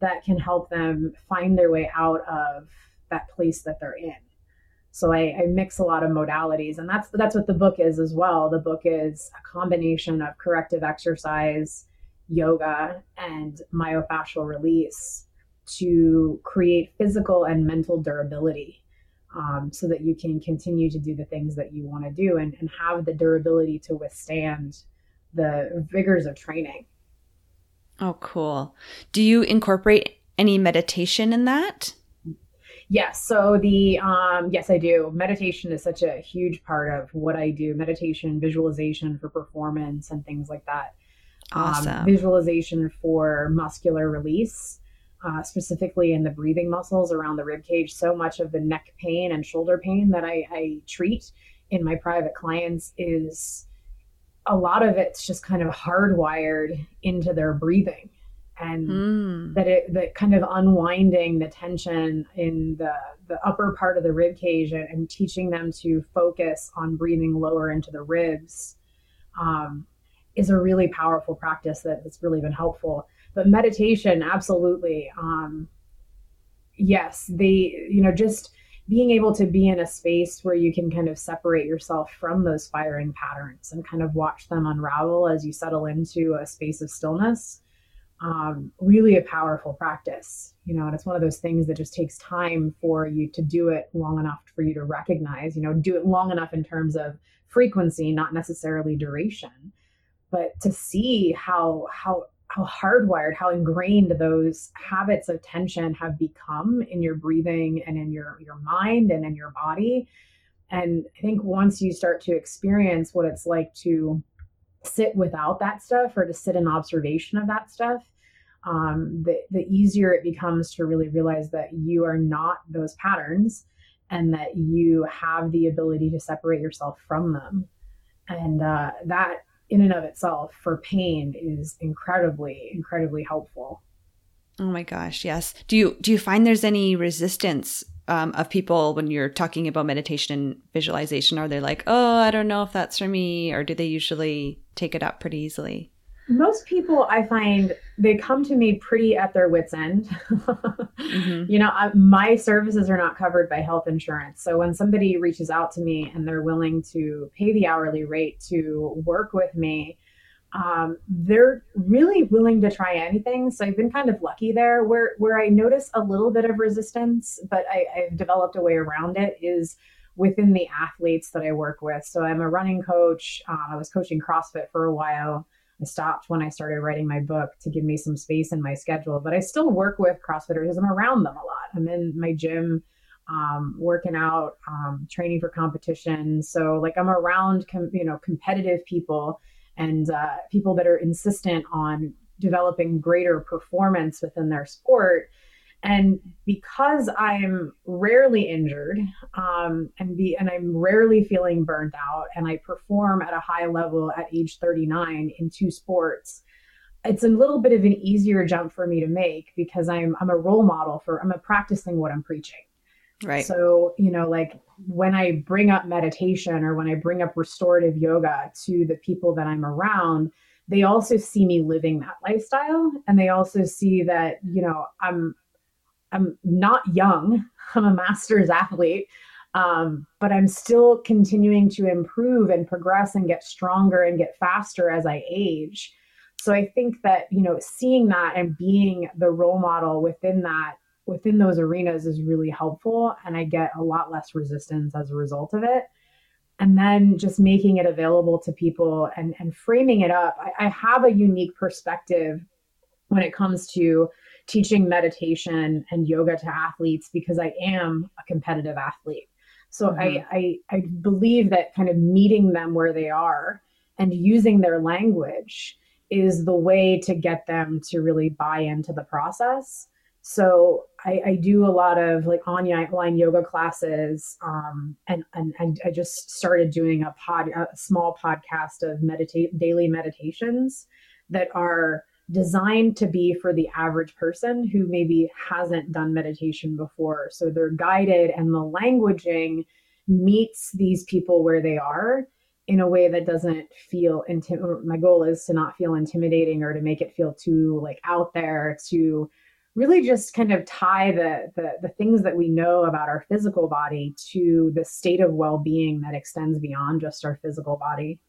that can help them find their way out of that place that they're in. So I, I, mix a lot of modalities, and that's that's what the book is as well. The book is a combination of corrective exercise, yoga, and myofascial release to create physical and mental durability, um, so that you can continue to do the things that you want to do and, and have the durability to withstand the vigors of training. Oh, cool. Do you incorporate any meditation in that? Yes. So the um yes, I do. Meditation is such a huge part of what I do. Meditation, visualization for performance and things like that. Um, awesome. Um, visualization for muscular release, uh, specifically in the breathing muscles around the rib cage. So much of the neck pain and shoulder pain that I, I treat in my private clients is a lot of it's just kind of hardwired into their breathing and mm. that it that kind of unwinding the tension in the the upper part of the rib cage and, and teaching them to focus on breathing lower into the ribs um, is a really powerful practice that has really been helpful but meditation absolutely um, yes they you know just being able to be in a space where you can kind of separate yourself from those firing patterns and kind of watch them unravel as you settle into a space of stillness um, really a powerful practice you know and it's one of those things that just takes time for you to do it long enough for you to recognize you know do it long enough in terms of frequency not necessarily duration but to see how how how hardwired, how ingrained those habits of tension have become in your breathing and in your your mind and in your body. And I think once you start to experience what it's like to sit without that stuff or to sit in observation of that stuff, um, the, the easier it becomes to really realize that you are not those patterns and that you have the ability to separate yourself from them. And uh, that in and of itself for pain is incredibly incredibly helpful. Oh my gosh yes. Do you do you find there's any resistance um, of people when you're talking about meditation and visualization? Are they like oh i don't know if that's for me or do they usually take it up pretty easily? Most people i find they come to me pretty at their wits end. Mm-hmm. you know I, my services are not covered by health insurance. So when somebody reaches out to me and they're willing to pay the hourly rate to work with me um, they're really willing to try anything. So i've been kind of lucky there where where i notice a little bit of resistance but I, i've developed a way around it is within the athletes that i work with. So i'm a running coach. Uh, i was coaching crossfit for a while I stopped when I started writing my book to give me some space in my schedule, but I still work with CrossFitters. I'm around them a lot. I'm in my gym, um, working out, um, training for competition. So like I'm around, com- you know, competitive people and uh, people that are insistent on developing greater performance within their sport and because i'm rarely injured um, and be and i'm rarely feeling burnt out and i perform at a high level at age 39 in two sports it's a little bit of an easier jump for me to make because i'm i'm a role model for i'm a practicing what i'm preaching. Right. So you know like when i bring up meditation or when i bring up restorative yoga to the people that i'm around they also see me living that lifestyle and they also see that you know i'm I'm not young. I'm a master's athlete. Um, but I'm still continuing to improve and progress and get stronger and get faster as I age. So I think that, you know, seeing that and being the role model within that, within those arenas is really helpful. And I get a lot less resistance as a result of it. And then just making it available to people and, and framing it up. I, I have a unique perspective when it comes to teaching meditation and yoga to athletes because I am a competitive athlete. So mm-hmm. I, I I believe that kind of meeting them where they are and using their language is the way to get them to really buy into the process. So I, I do a lot of like online yoga classes, um, and, and and I just started doing a pod, a small podcast of meditate daily meditations that are designed to be for the average person who maybe hasn't done meditation before. So they're guided, and the languaging meets these people where they are in a way that doesn't feel intim- my goal is to not feel intimidating or to make it feel too like out there to really just kind of tie the, the the things that we know about our physical body to the state of well-being that extends beyond just our physical body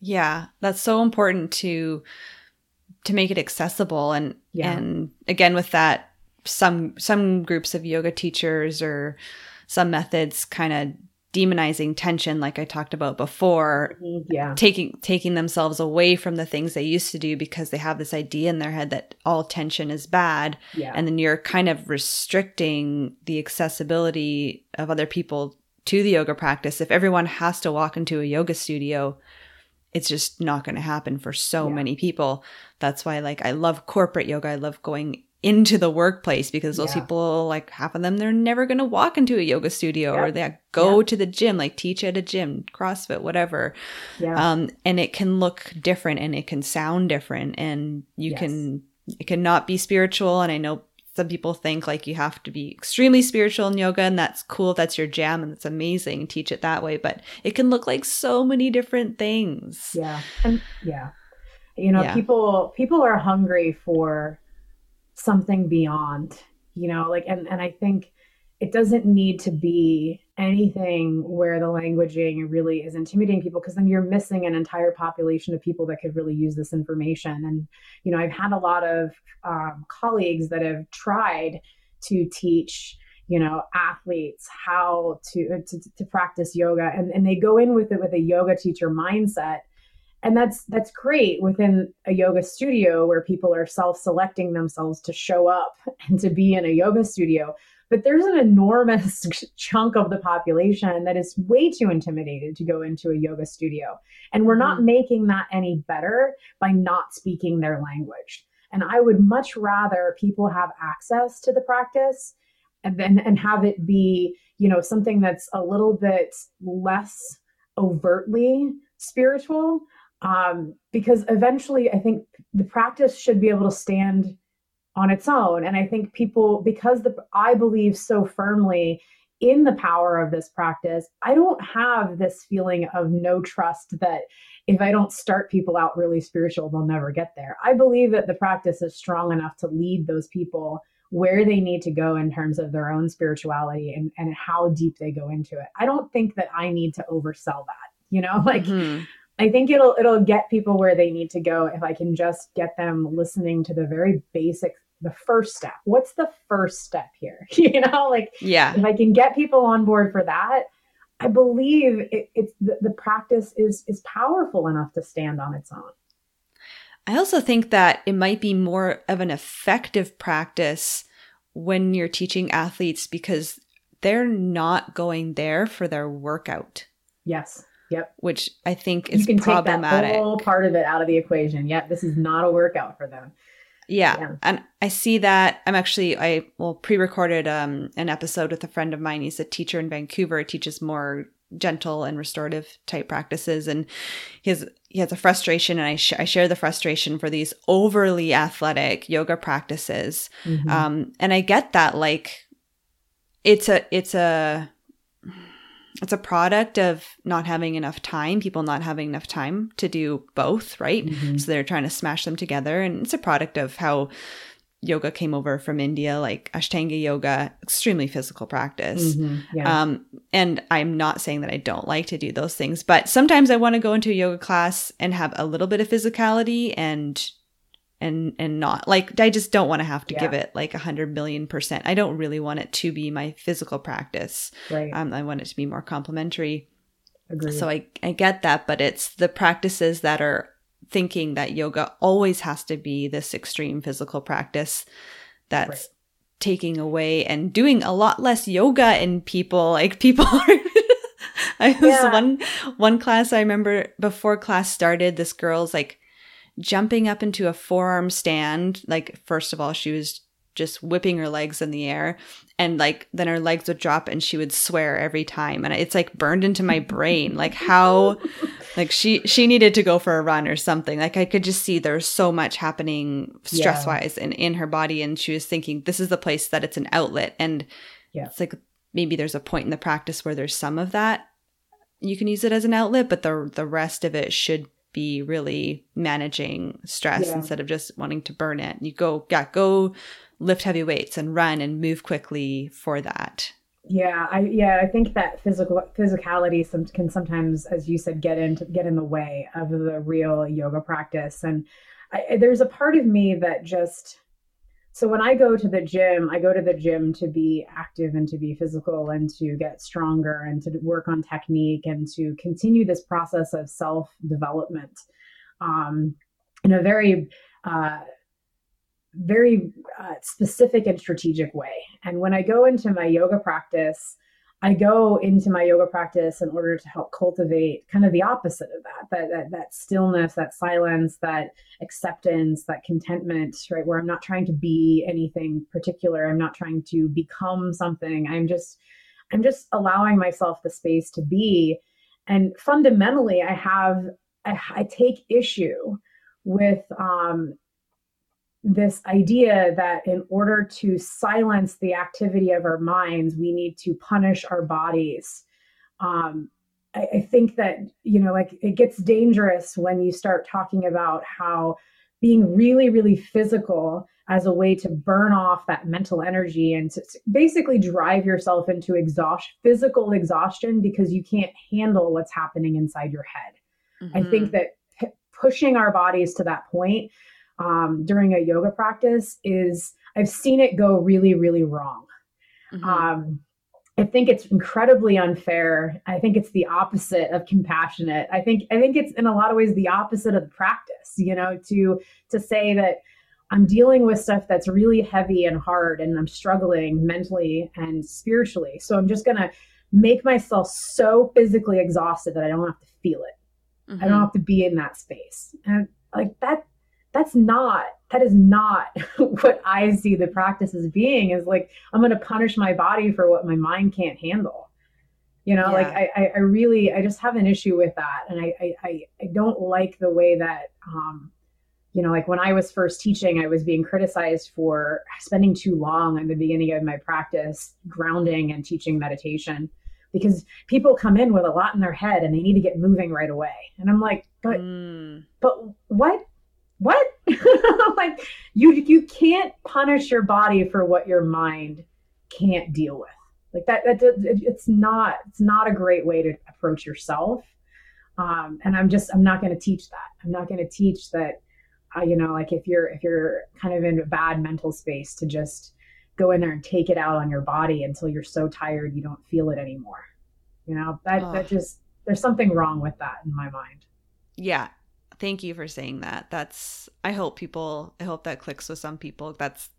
yeah that's so important to to make it accessible and yeah. and again with that some some groups of yoga teachers or some methods kind of demonizing tension like i talked about before mm-hmm. yeah taking taking themselves away from the things they used to do because they have this idea in their head that all tension is bad yeah. and then you're kind of restricting the accessibility of other people to the yoga practice if everyone has to walk into a yoga studio it's just not going to happen for so yeah. many people that's why like i love corporate yoga i love going into the workplace because those yeah. people like half of them they're never going to walk into a yoga studio yep. or they go to the gym like teach at a gym crossfit whatever yeah. um and it can look different and it can sound different and you yes. can it cannot be spiritual and i know some people think like you have to be extremely spiritual in yoga and that's cool that's your jam and it's amazing teach it that way but it can look like so many different things yeah and yeah you know yeah. people people are hungry for something beyond you know like and and i think it doesn't need to be anything where the languaging really is intimidating people because then you're missing an entire population of people that could really use this information. And you know i've had a lot of um, colleagues that have tried to teach you know athletes how to, to to practice yoga and, and they go in with it with a yoga teacher mindset. And that's that's great within a yoga studio where people are self-selecting themselves to show up and to be in a yoga studio but there's an enormous chunk of the population that is way too intimidated to go into a yoga studio and we're not mm-hmm. making that any better by not speaking their language and i would much rather people have access to the practice and then and have it be you know something that's a little bit less overtly spiritual um, because eventually I think the practice should be able to stand on its own. And I think people, because the I believe so firmly in the power of this practice, I don't have this feeling of no trust that if I don't start people out really spiritual, they'll never get there. I believe that the practice is strong enough to lead those people where they need to go in terms of their own spirituality and, and how deep they go into it. I don't think that I need to oversell that. You know, like mm-hmm. I think it'll it'll get people where they need to go if I can just get them listening to the very basic the first step. What's the first step here? you know, like yeah. If I can get people on board for that, I believe it, it's the, the practice is is powerful enough to stand on its own. I also think that it might be more of an effective practice when you're teaching athletes because they're not going there for their workout. Yes. Yep. Which I think is you can problematic. Take that whole part of it out of the equation. Yep. This is not a workout for them. Yeah. yeah. And I see that I'm actually I well pre-recorded um an episode with a friend of mine. He's a teacher in Vancouver, teaches more gentle and restorative type practices and he has he has a frustration and I, sh- I share the frustration for these overly athletic yoga practices mm-hmm. um and I get that like it's a it's a it's a product of not having enough time, people not having enough time to do both, right? Mm-hmm. So they're trying to smash them together. And it's a product of how yoga came over from India, like Ashtanga yoga, extremely physical practice. Mm-hmm. Yeah. Um, and I'm not saying that I don't like to do those things, but sometimes I want to go into a yoga class and have a little bit of physicality and and and not like I just don't want to have to yeah. give it like a hundred million percent. I don't really want it to be my physical practice. Right. Um, I want it to be more complementary. Agreed. So I I get that, but it's the practices that are thinking that yoga always has to be this extreme physical practice that's right. taking away and doing a lot less yoga in people. Like people are I was yeah. one one class I remember before class started, this girl's like jumping up into a forearm stand. Like, first of all, she was just whipping her legs in the air and like then her legs would drop and she would swear every time and it's like burned into my brain like how like she she needed to go for a run or something like i could just see there was so much happening stress wise yeah. and in her body and she was thinking this is the place that it's an outlet and yeah. it's like maybe there's a point in the practice where there's some of that you can use it as an outlet but the the rest of it should be really managing stress yeah. instead of just wanting to burn it you go yeah go lift heavy weights and run and move quickly for that. Yeah, I yeah, I think that physical physicality some, can sometimes, as you said, get into get in the way of the real yoga practice. And I, there's a part of me that just so when I go to the gym, I go to the gym to be active and to be physical and to get stronger and to work on technique and to continue this process of self development um, in a very uh, very uh, specific and strategic way. And when I go into my yoga practice, I go into my yoga practice in order to help cultivate kind of the opposite of that, that, that, that stillness, that silence, that acceptance, that contentment, right? Where I'm not trying to be anything particular. I'm not trying to become something. I'm just, I'm just allowing myself the space to be. And fundamentally, I have, I, I take issue with um, this idea that in order to silence the activity of our minds, we need to punish our bodies. Um, I, I think that, you know, like it gets dangerous when you start talking about how being really, really physical as a way to burn off that mental energy and to basically drive yourself into exhaustion, physical exhaustion, because you can't handle what's happening inside your head. Mm-hmm. I think mm-hmm. that p- pushing our bodies to that point um, during a yoga practice is I've seen it go really, really wrong. Mm-hmm. Um, I think it's incredibly unfair. I think it's the opposite of compassionate. I think I think it's in a lot of ways the opposite of the practice. You know, to to say that I'm dealing with stuff that's really heavy and hard, and I'm struggling mentally and spiritually. So I'm just gonna make myself so physically exhausted that I don't have to feel it. Mm-hmm. I don't mm-hmm. have to be in that space. And like that that's not that is not what I see the practice as being is like I'm going to punish my body for what my mind can't handle. You know, yeah. like I, I really I just have an issue with that, and I I I don't like the way that um, you know, like when I was first teaching, I was being criticized for spending too long in the beginning of my practice grounding and teaching meditation because people come in with a lot in their head and they need to get moving right away. And I'm like, but mm. but what what? like you you can't punish your body for what your mind can't deal with. Like that that it's not it's not a great way to approach yourself. Um, and I'm just I'm not going to teach that. I'm not going to teach that. Uh, you know, like if you're if you're kind of in a bad mental space to just go in there and take it out on your body until you're so tired you don't feel it anymore. You know that oh. that just there's something wrong with that in my mind. Yeah, thank you for saying that. That's I hope people I hope that clicks with some people. That's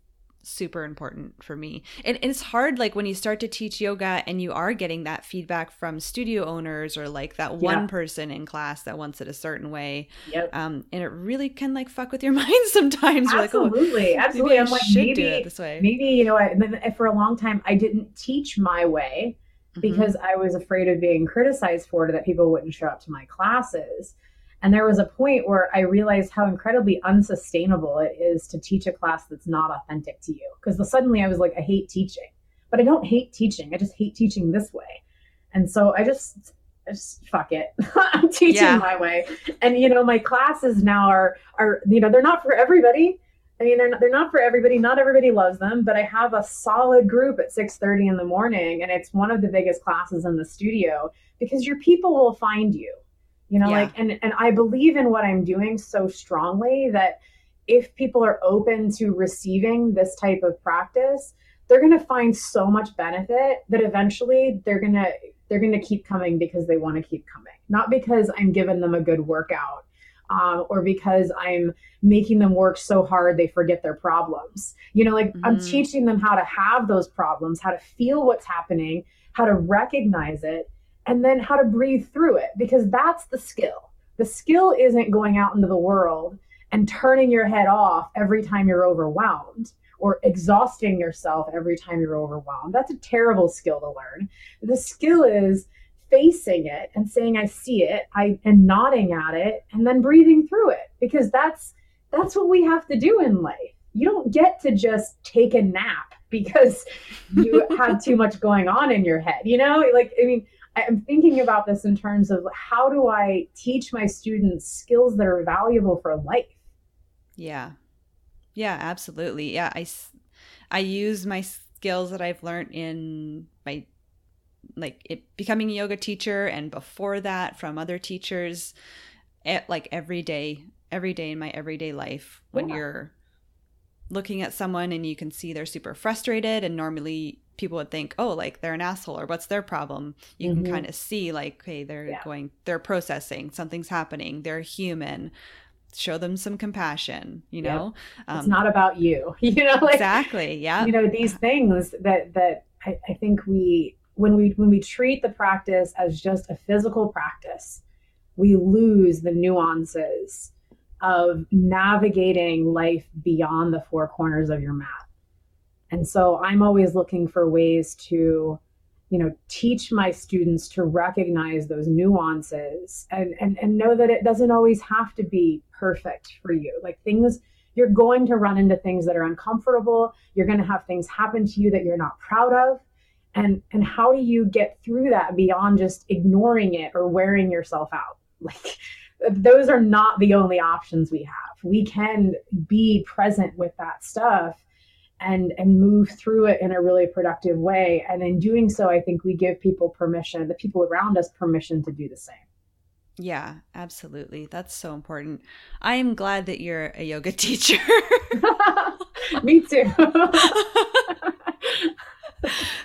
super important for me. And, and, it's hard like when you start to teach yoga and you are getting that feedback from studio owners or like that one yeah. person in class that wants it a certain way. Yep. Um and it really can like fuck with your mind sometimes. Absolutely. Like, oh, absolutely. I'm like maybe, do it this way. Maybe, you know, I, for a long time I didn't teach my way mm-hmm. because mm-hmm. I was afraid of being criticized for it or that people wouldn't show up to my classes. And there was a point where I realized how incredibly unsustainable it is to teach a class that's not authentic to you. Because suddenly I was like, I hate teaching, but I don't hate teaching. I just hate teaching this way. And so I just, I just fuck it. I'm teaching yeah. my way. And you know, my classes now are are you know they're not for everybody. I mean, they're not, they're not for everybody. Not everybody loves them, but I have a solid group at 6:30 in the morning, and it's one of the biggest classes in the studio because your people will find you you know yeah. like and and i believe in what i'm doing so strongly that if people are open to receiving this type of practice they're going to find so much benefit that eventually they're going to they're going to keep coming because they want to keep coming not because i'm giving them a good workout um, or because i'm making them work so hard they forget their problems you know like mm-hmm. i'm teaching them how to have those problems how to feel what's happening how to recognize it and then how to breathe through it because that's the skill. The skill isn't going out into the world and turning your head off every time you're overwhelmed or exhausting yourself every time you're overwhelmed. That's a terrible skill to learn. The skill is facing it and saying I see it, I and nodding at it and then breathing through it because that's that's what we have to do in life. You don't get to just take a nap because you had too much going on in your head. You know, like I mean, I'm thinking about this in terms of how do I teach my students skills that are valuable for life? Yeah. Yeah, absolutely. Yeah, I I use my skills that I've learned in my like it becoming a yoga teacher and before that from other teachers at, like every day every day in my everyday life when yeah. you're looking at someone and you can see they're super frustrated and normally people would think oh like they're an asshole or what's their problem? You mm-hmm. can kind of see like hey they're yeah. going they're processing something's happening they're human. Show them some compassion you know? Um, it's not about you you know like, exactly yeah you know these things that that I, I think we when we when we treat the practice as just a physical practice we lose the nuances of navigating life beyond the four corners of your mat and so i'm always looking for ways to you know teach my students to recognize those nuances and and, and know that it doesn't always have to be perfect for you. Like things you're going to run into things that are uncomfortable. You're going to have things happen to you that you're not proud of. And and how do you get through that beyond just ignoring it or wearing yourself out? Like those are not the only options we have. We can be present with that stuff and and move through it in a really productive way. And in doing so i think we give people permission the people around us permission to do the same. Yeah absolutely. That's so important. I am glad that you're a yoga teacher. Me too.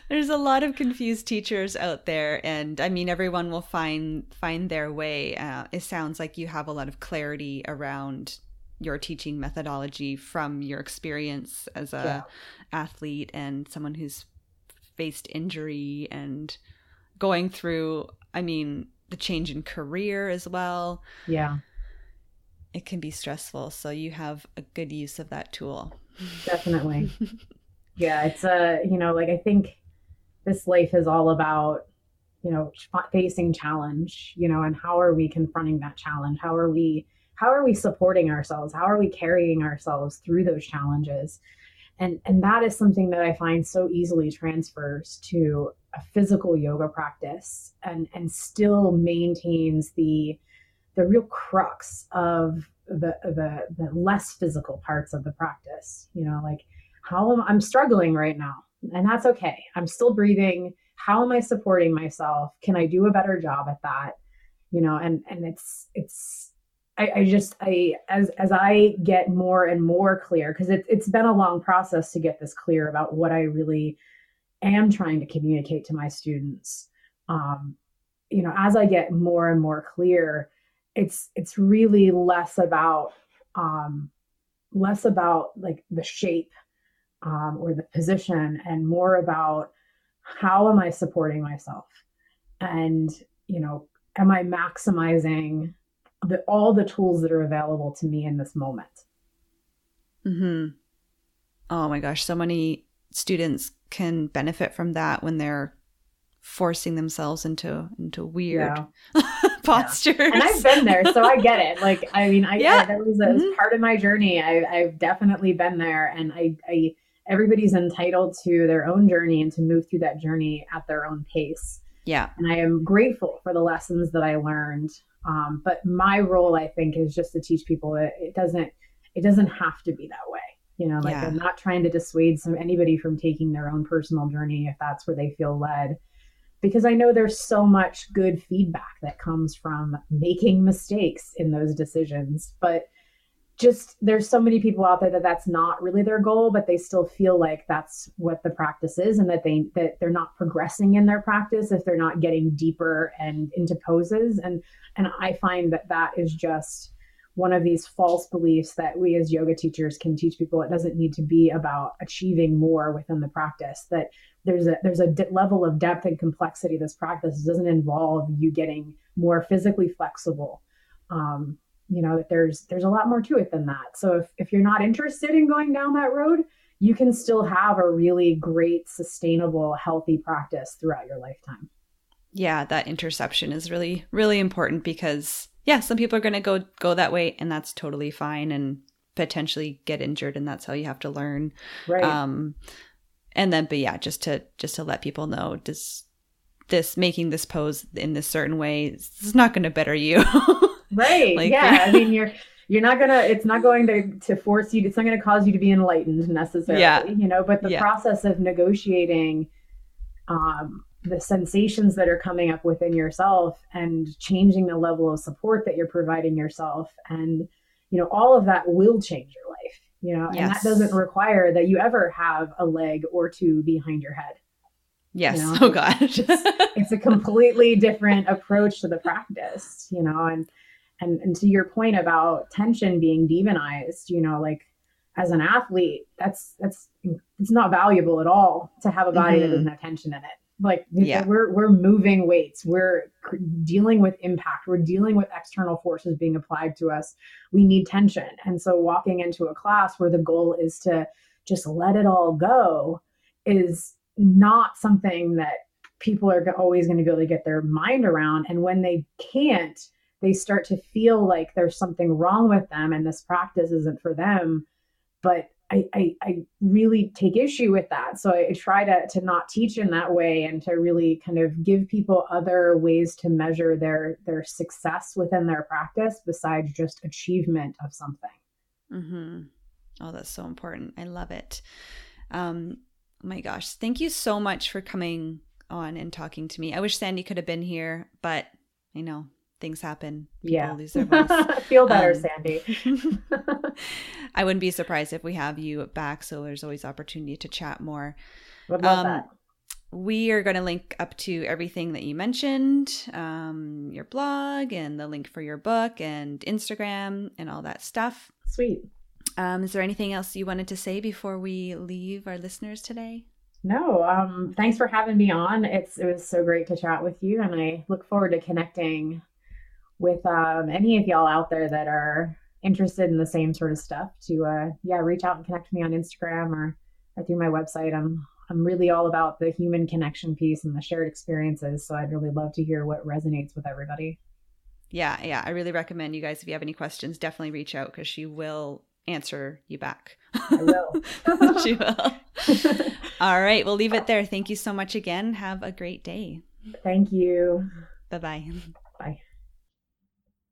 There's a lot of confused teachers out there and i mean everyone will find find their way. Uh, it sounds like you have a lot of clarity around your teaching methodology from your experience as a yeah. athlete and someone who's faced injury and going through i mean the change in career as well. Yeah. It can be stressful so you have a good use of that tool. Definitely. Yeah it's a you know like i think this life is all about you know facing challenge you know and how are we confronting that challenge? How are we how are we supporting ourselves? How are we carrying ourselves through those challenges? And and that is something that i find so easily transfers to a physical yoga practice and and still maintains the the real crux of the the the less physical parts of the practice. You know like how am I'm struggling right now and that's okay. I'm still breathing. How am i supporting myself? Can i do a better job at that? You know and and it's it's I, I just I as as I get more and more clear because it, it's been a long process to get this clear about what I really am trying to communicate to my students. Um, you know, as I get more and more clear, it's it's really less about um, less about like the shape um, or the position and more about how am I supporting myself and you know am I maximizing the, all the tools that are available to me in this moment. Hmm. Oh my gosh, so many students can benefit from that when they're forcing themselves into into weird yeah. postures. Yeah. And I've been there, so I get it. Like, I mean, I yeah, that was, mm-hmm. part of my journey. I, I've definitely been there, and I, I everybody's entitled to their own journey and to move through that journey at their own pace. Yeah. And I am grateful for the lessons that I learned um, but my role, I think, is just to teach people that it doesn't it doesn't have to be that way. You know, like yeah. I'm not trying to dissuade some anybody from taking their own personal journey if that's where they feel led. Because I know there's so much good feedback that comes from making mistakes in those decisions. But just there's so many people out there that that's not really their goal but they still feel like that's what the practice is and that they that they're not progressing in their practice if they're not getting deeper and into poses. And and i find that that is just one of these false beliefs that we as yoga teachers can teach people. It doesn't need to be about achieving more within the practice that there's a there's a d- level of depth and complexity this practice doesn't involve you getting more physically flexible um, you know that there's there's a lot more to it than that so if, if you're not interested in going down that road you can still have a really great, sustainable, healthy practice throughout your lifetime. Yeah, that interception is really, really important because yeah, some people are going to go go that way, and that's totally fine, and potentially get injured, and that's how you have to learn. Right. Um, and then, but yeah, just to just to let people know, does this making this pose in this certain way is not going to better you. right. like, yeah. I mean, you're you're not gonna it's not going to to force you it's not going to cause you to be enlightened necessarily yeah. you know but the yeah. process of negotiating um the sensations that are coming up within yourself and changing the level of support that you're providing yourself and you know all of that will change your life you know yes. and that doesn't require that you ever have a leg or two behind your head yes you know? oh gosh it's, it's a completely different approach to the practice you know and and and to your point about tension being demonized you know like as an athlete that's that's it's not valuable at all to have a body mm-hmm. that doesn't have tension in it. Like yeah. we're we're moving weights. We're dealing with impact. We're dealing with external forces being applied to us. We need tension. And so walking into a class where the goal is to just let it all go is not something that people are always going to be able to get their mind around. And when they can't they start to feel like there's something wrong with them and this practice isn't for them but I, I, I really take issue with that. So I, try to, to not teach in that way and to really kind of give people other ways to measure their, their success within their practice besides just achievement of something. Mm-hmm. Oh, that's so important. I love it. Um, oh my gosh. Thank you so much for coming on and talking to me. I wish Sandy could have been here, but I know things happen. People yeah. lose their voice. Feel better, um, Sandy. I wouldn't be surprised if we have you back. So there's always opportunity to chat more. Would love um, that. We are going to link up to everything that you mentioned, um, your blog and the link for your book and Instagram and all that stuff. Sweet. Um, is there anything else you wanted to say before we leave our listeners today? No, um, thanks for having me on. It's it was so great to chat with you, and I look forward to connecting with um, any of y'all out there that are interested in the same sort of stuff to uh, yeah reach out and connect with me on instagram or, or through my website. I'm i'm really all about the human connection piece and the shared experiences so i'd really love to hear what resonates with everybody. Yeah yeah i really recommend you guys if you have any questions definitely reach out because she will answer you back. I will. She will. All right we'll leave it there. Thank you so much again. Have a great day. Thank you. Bye bye bye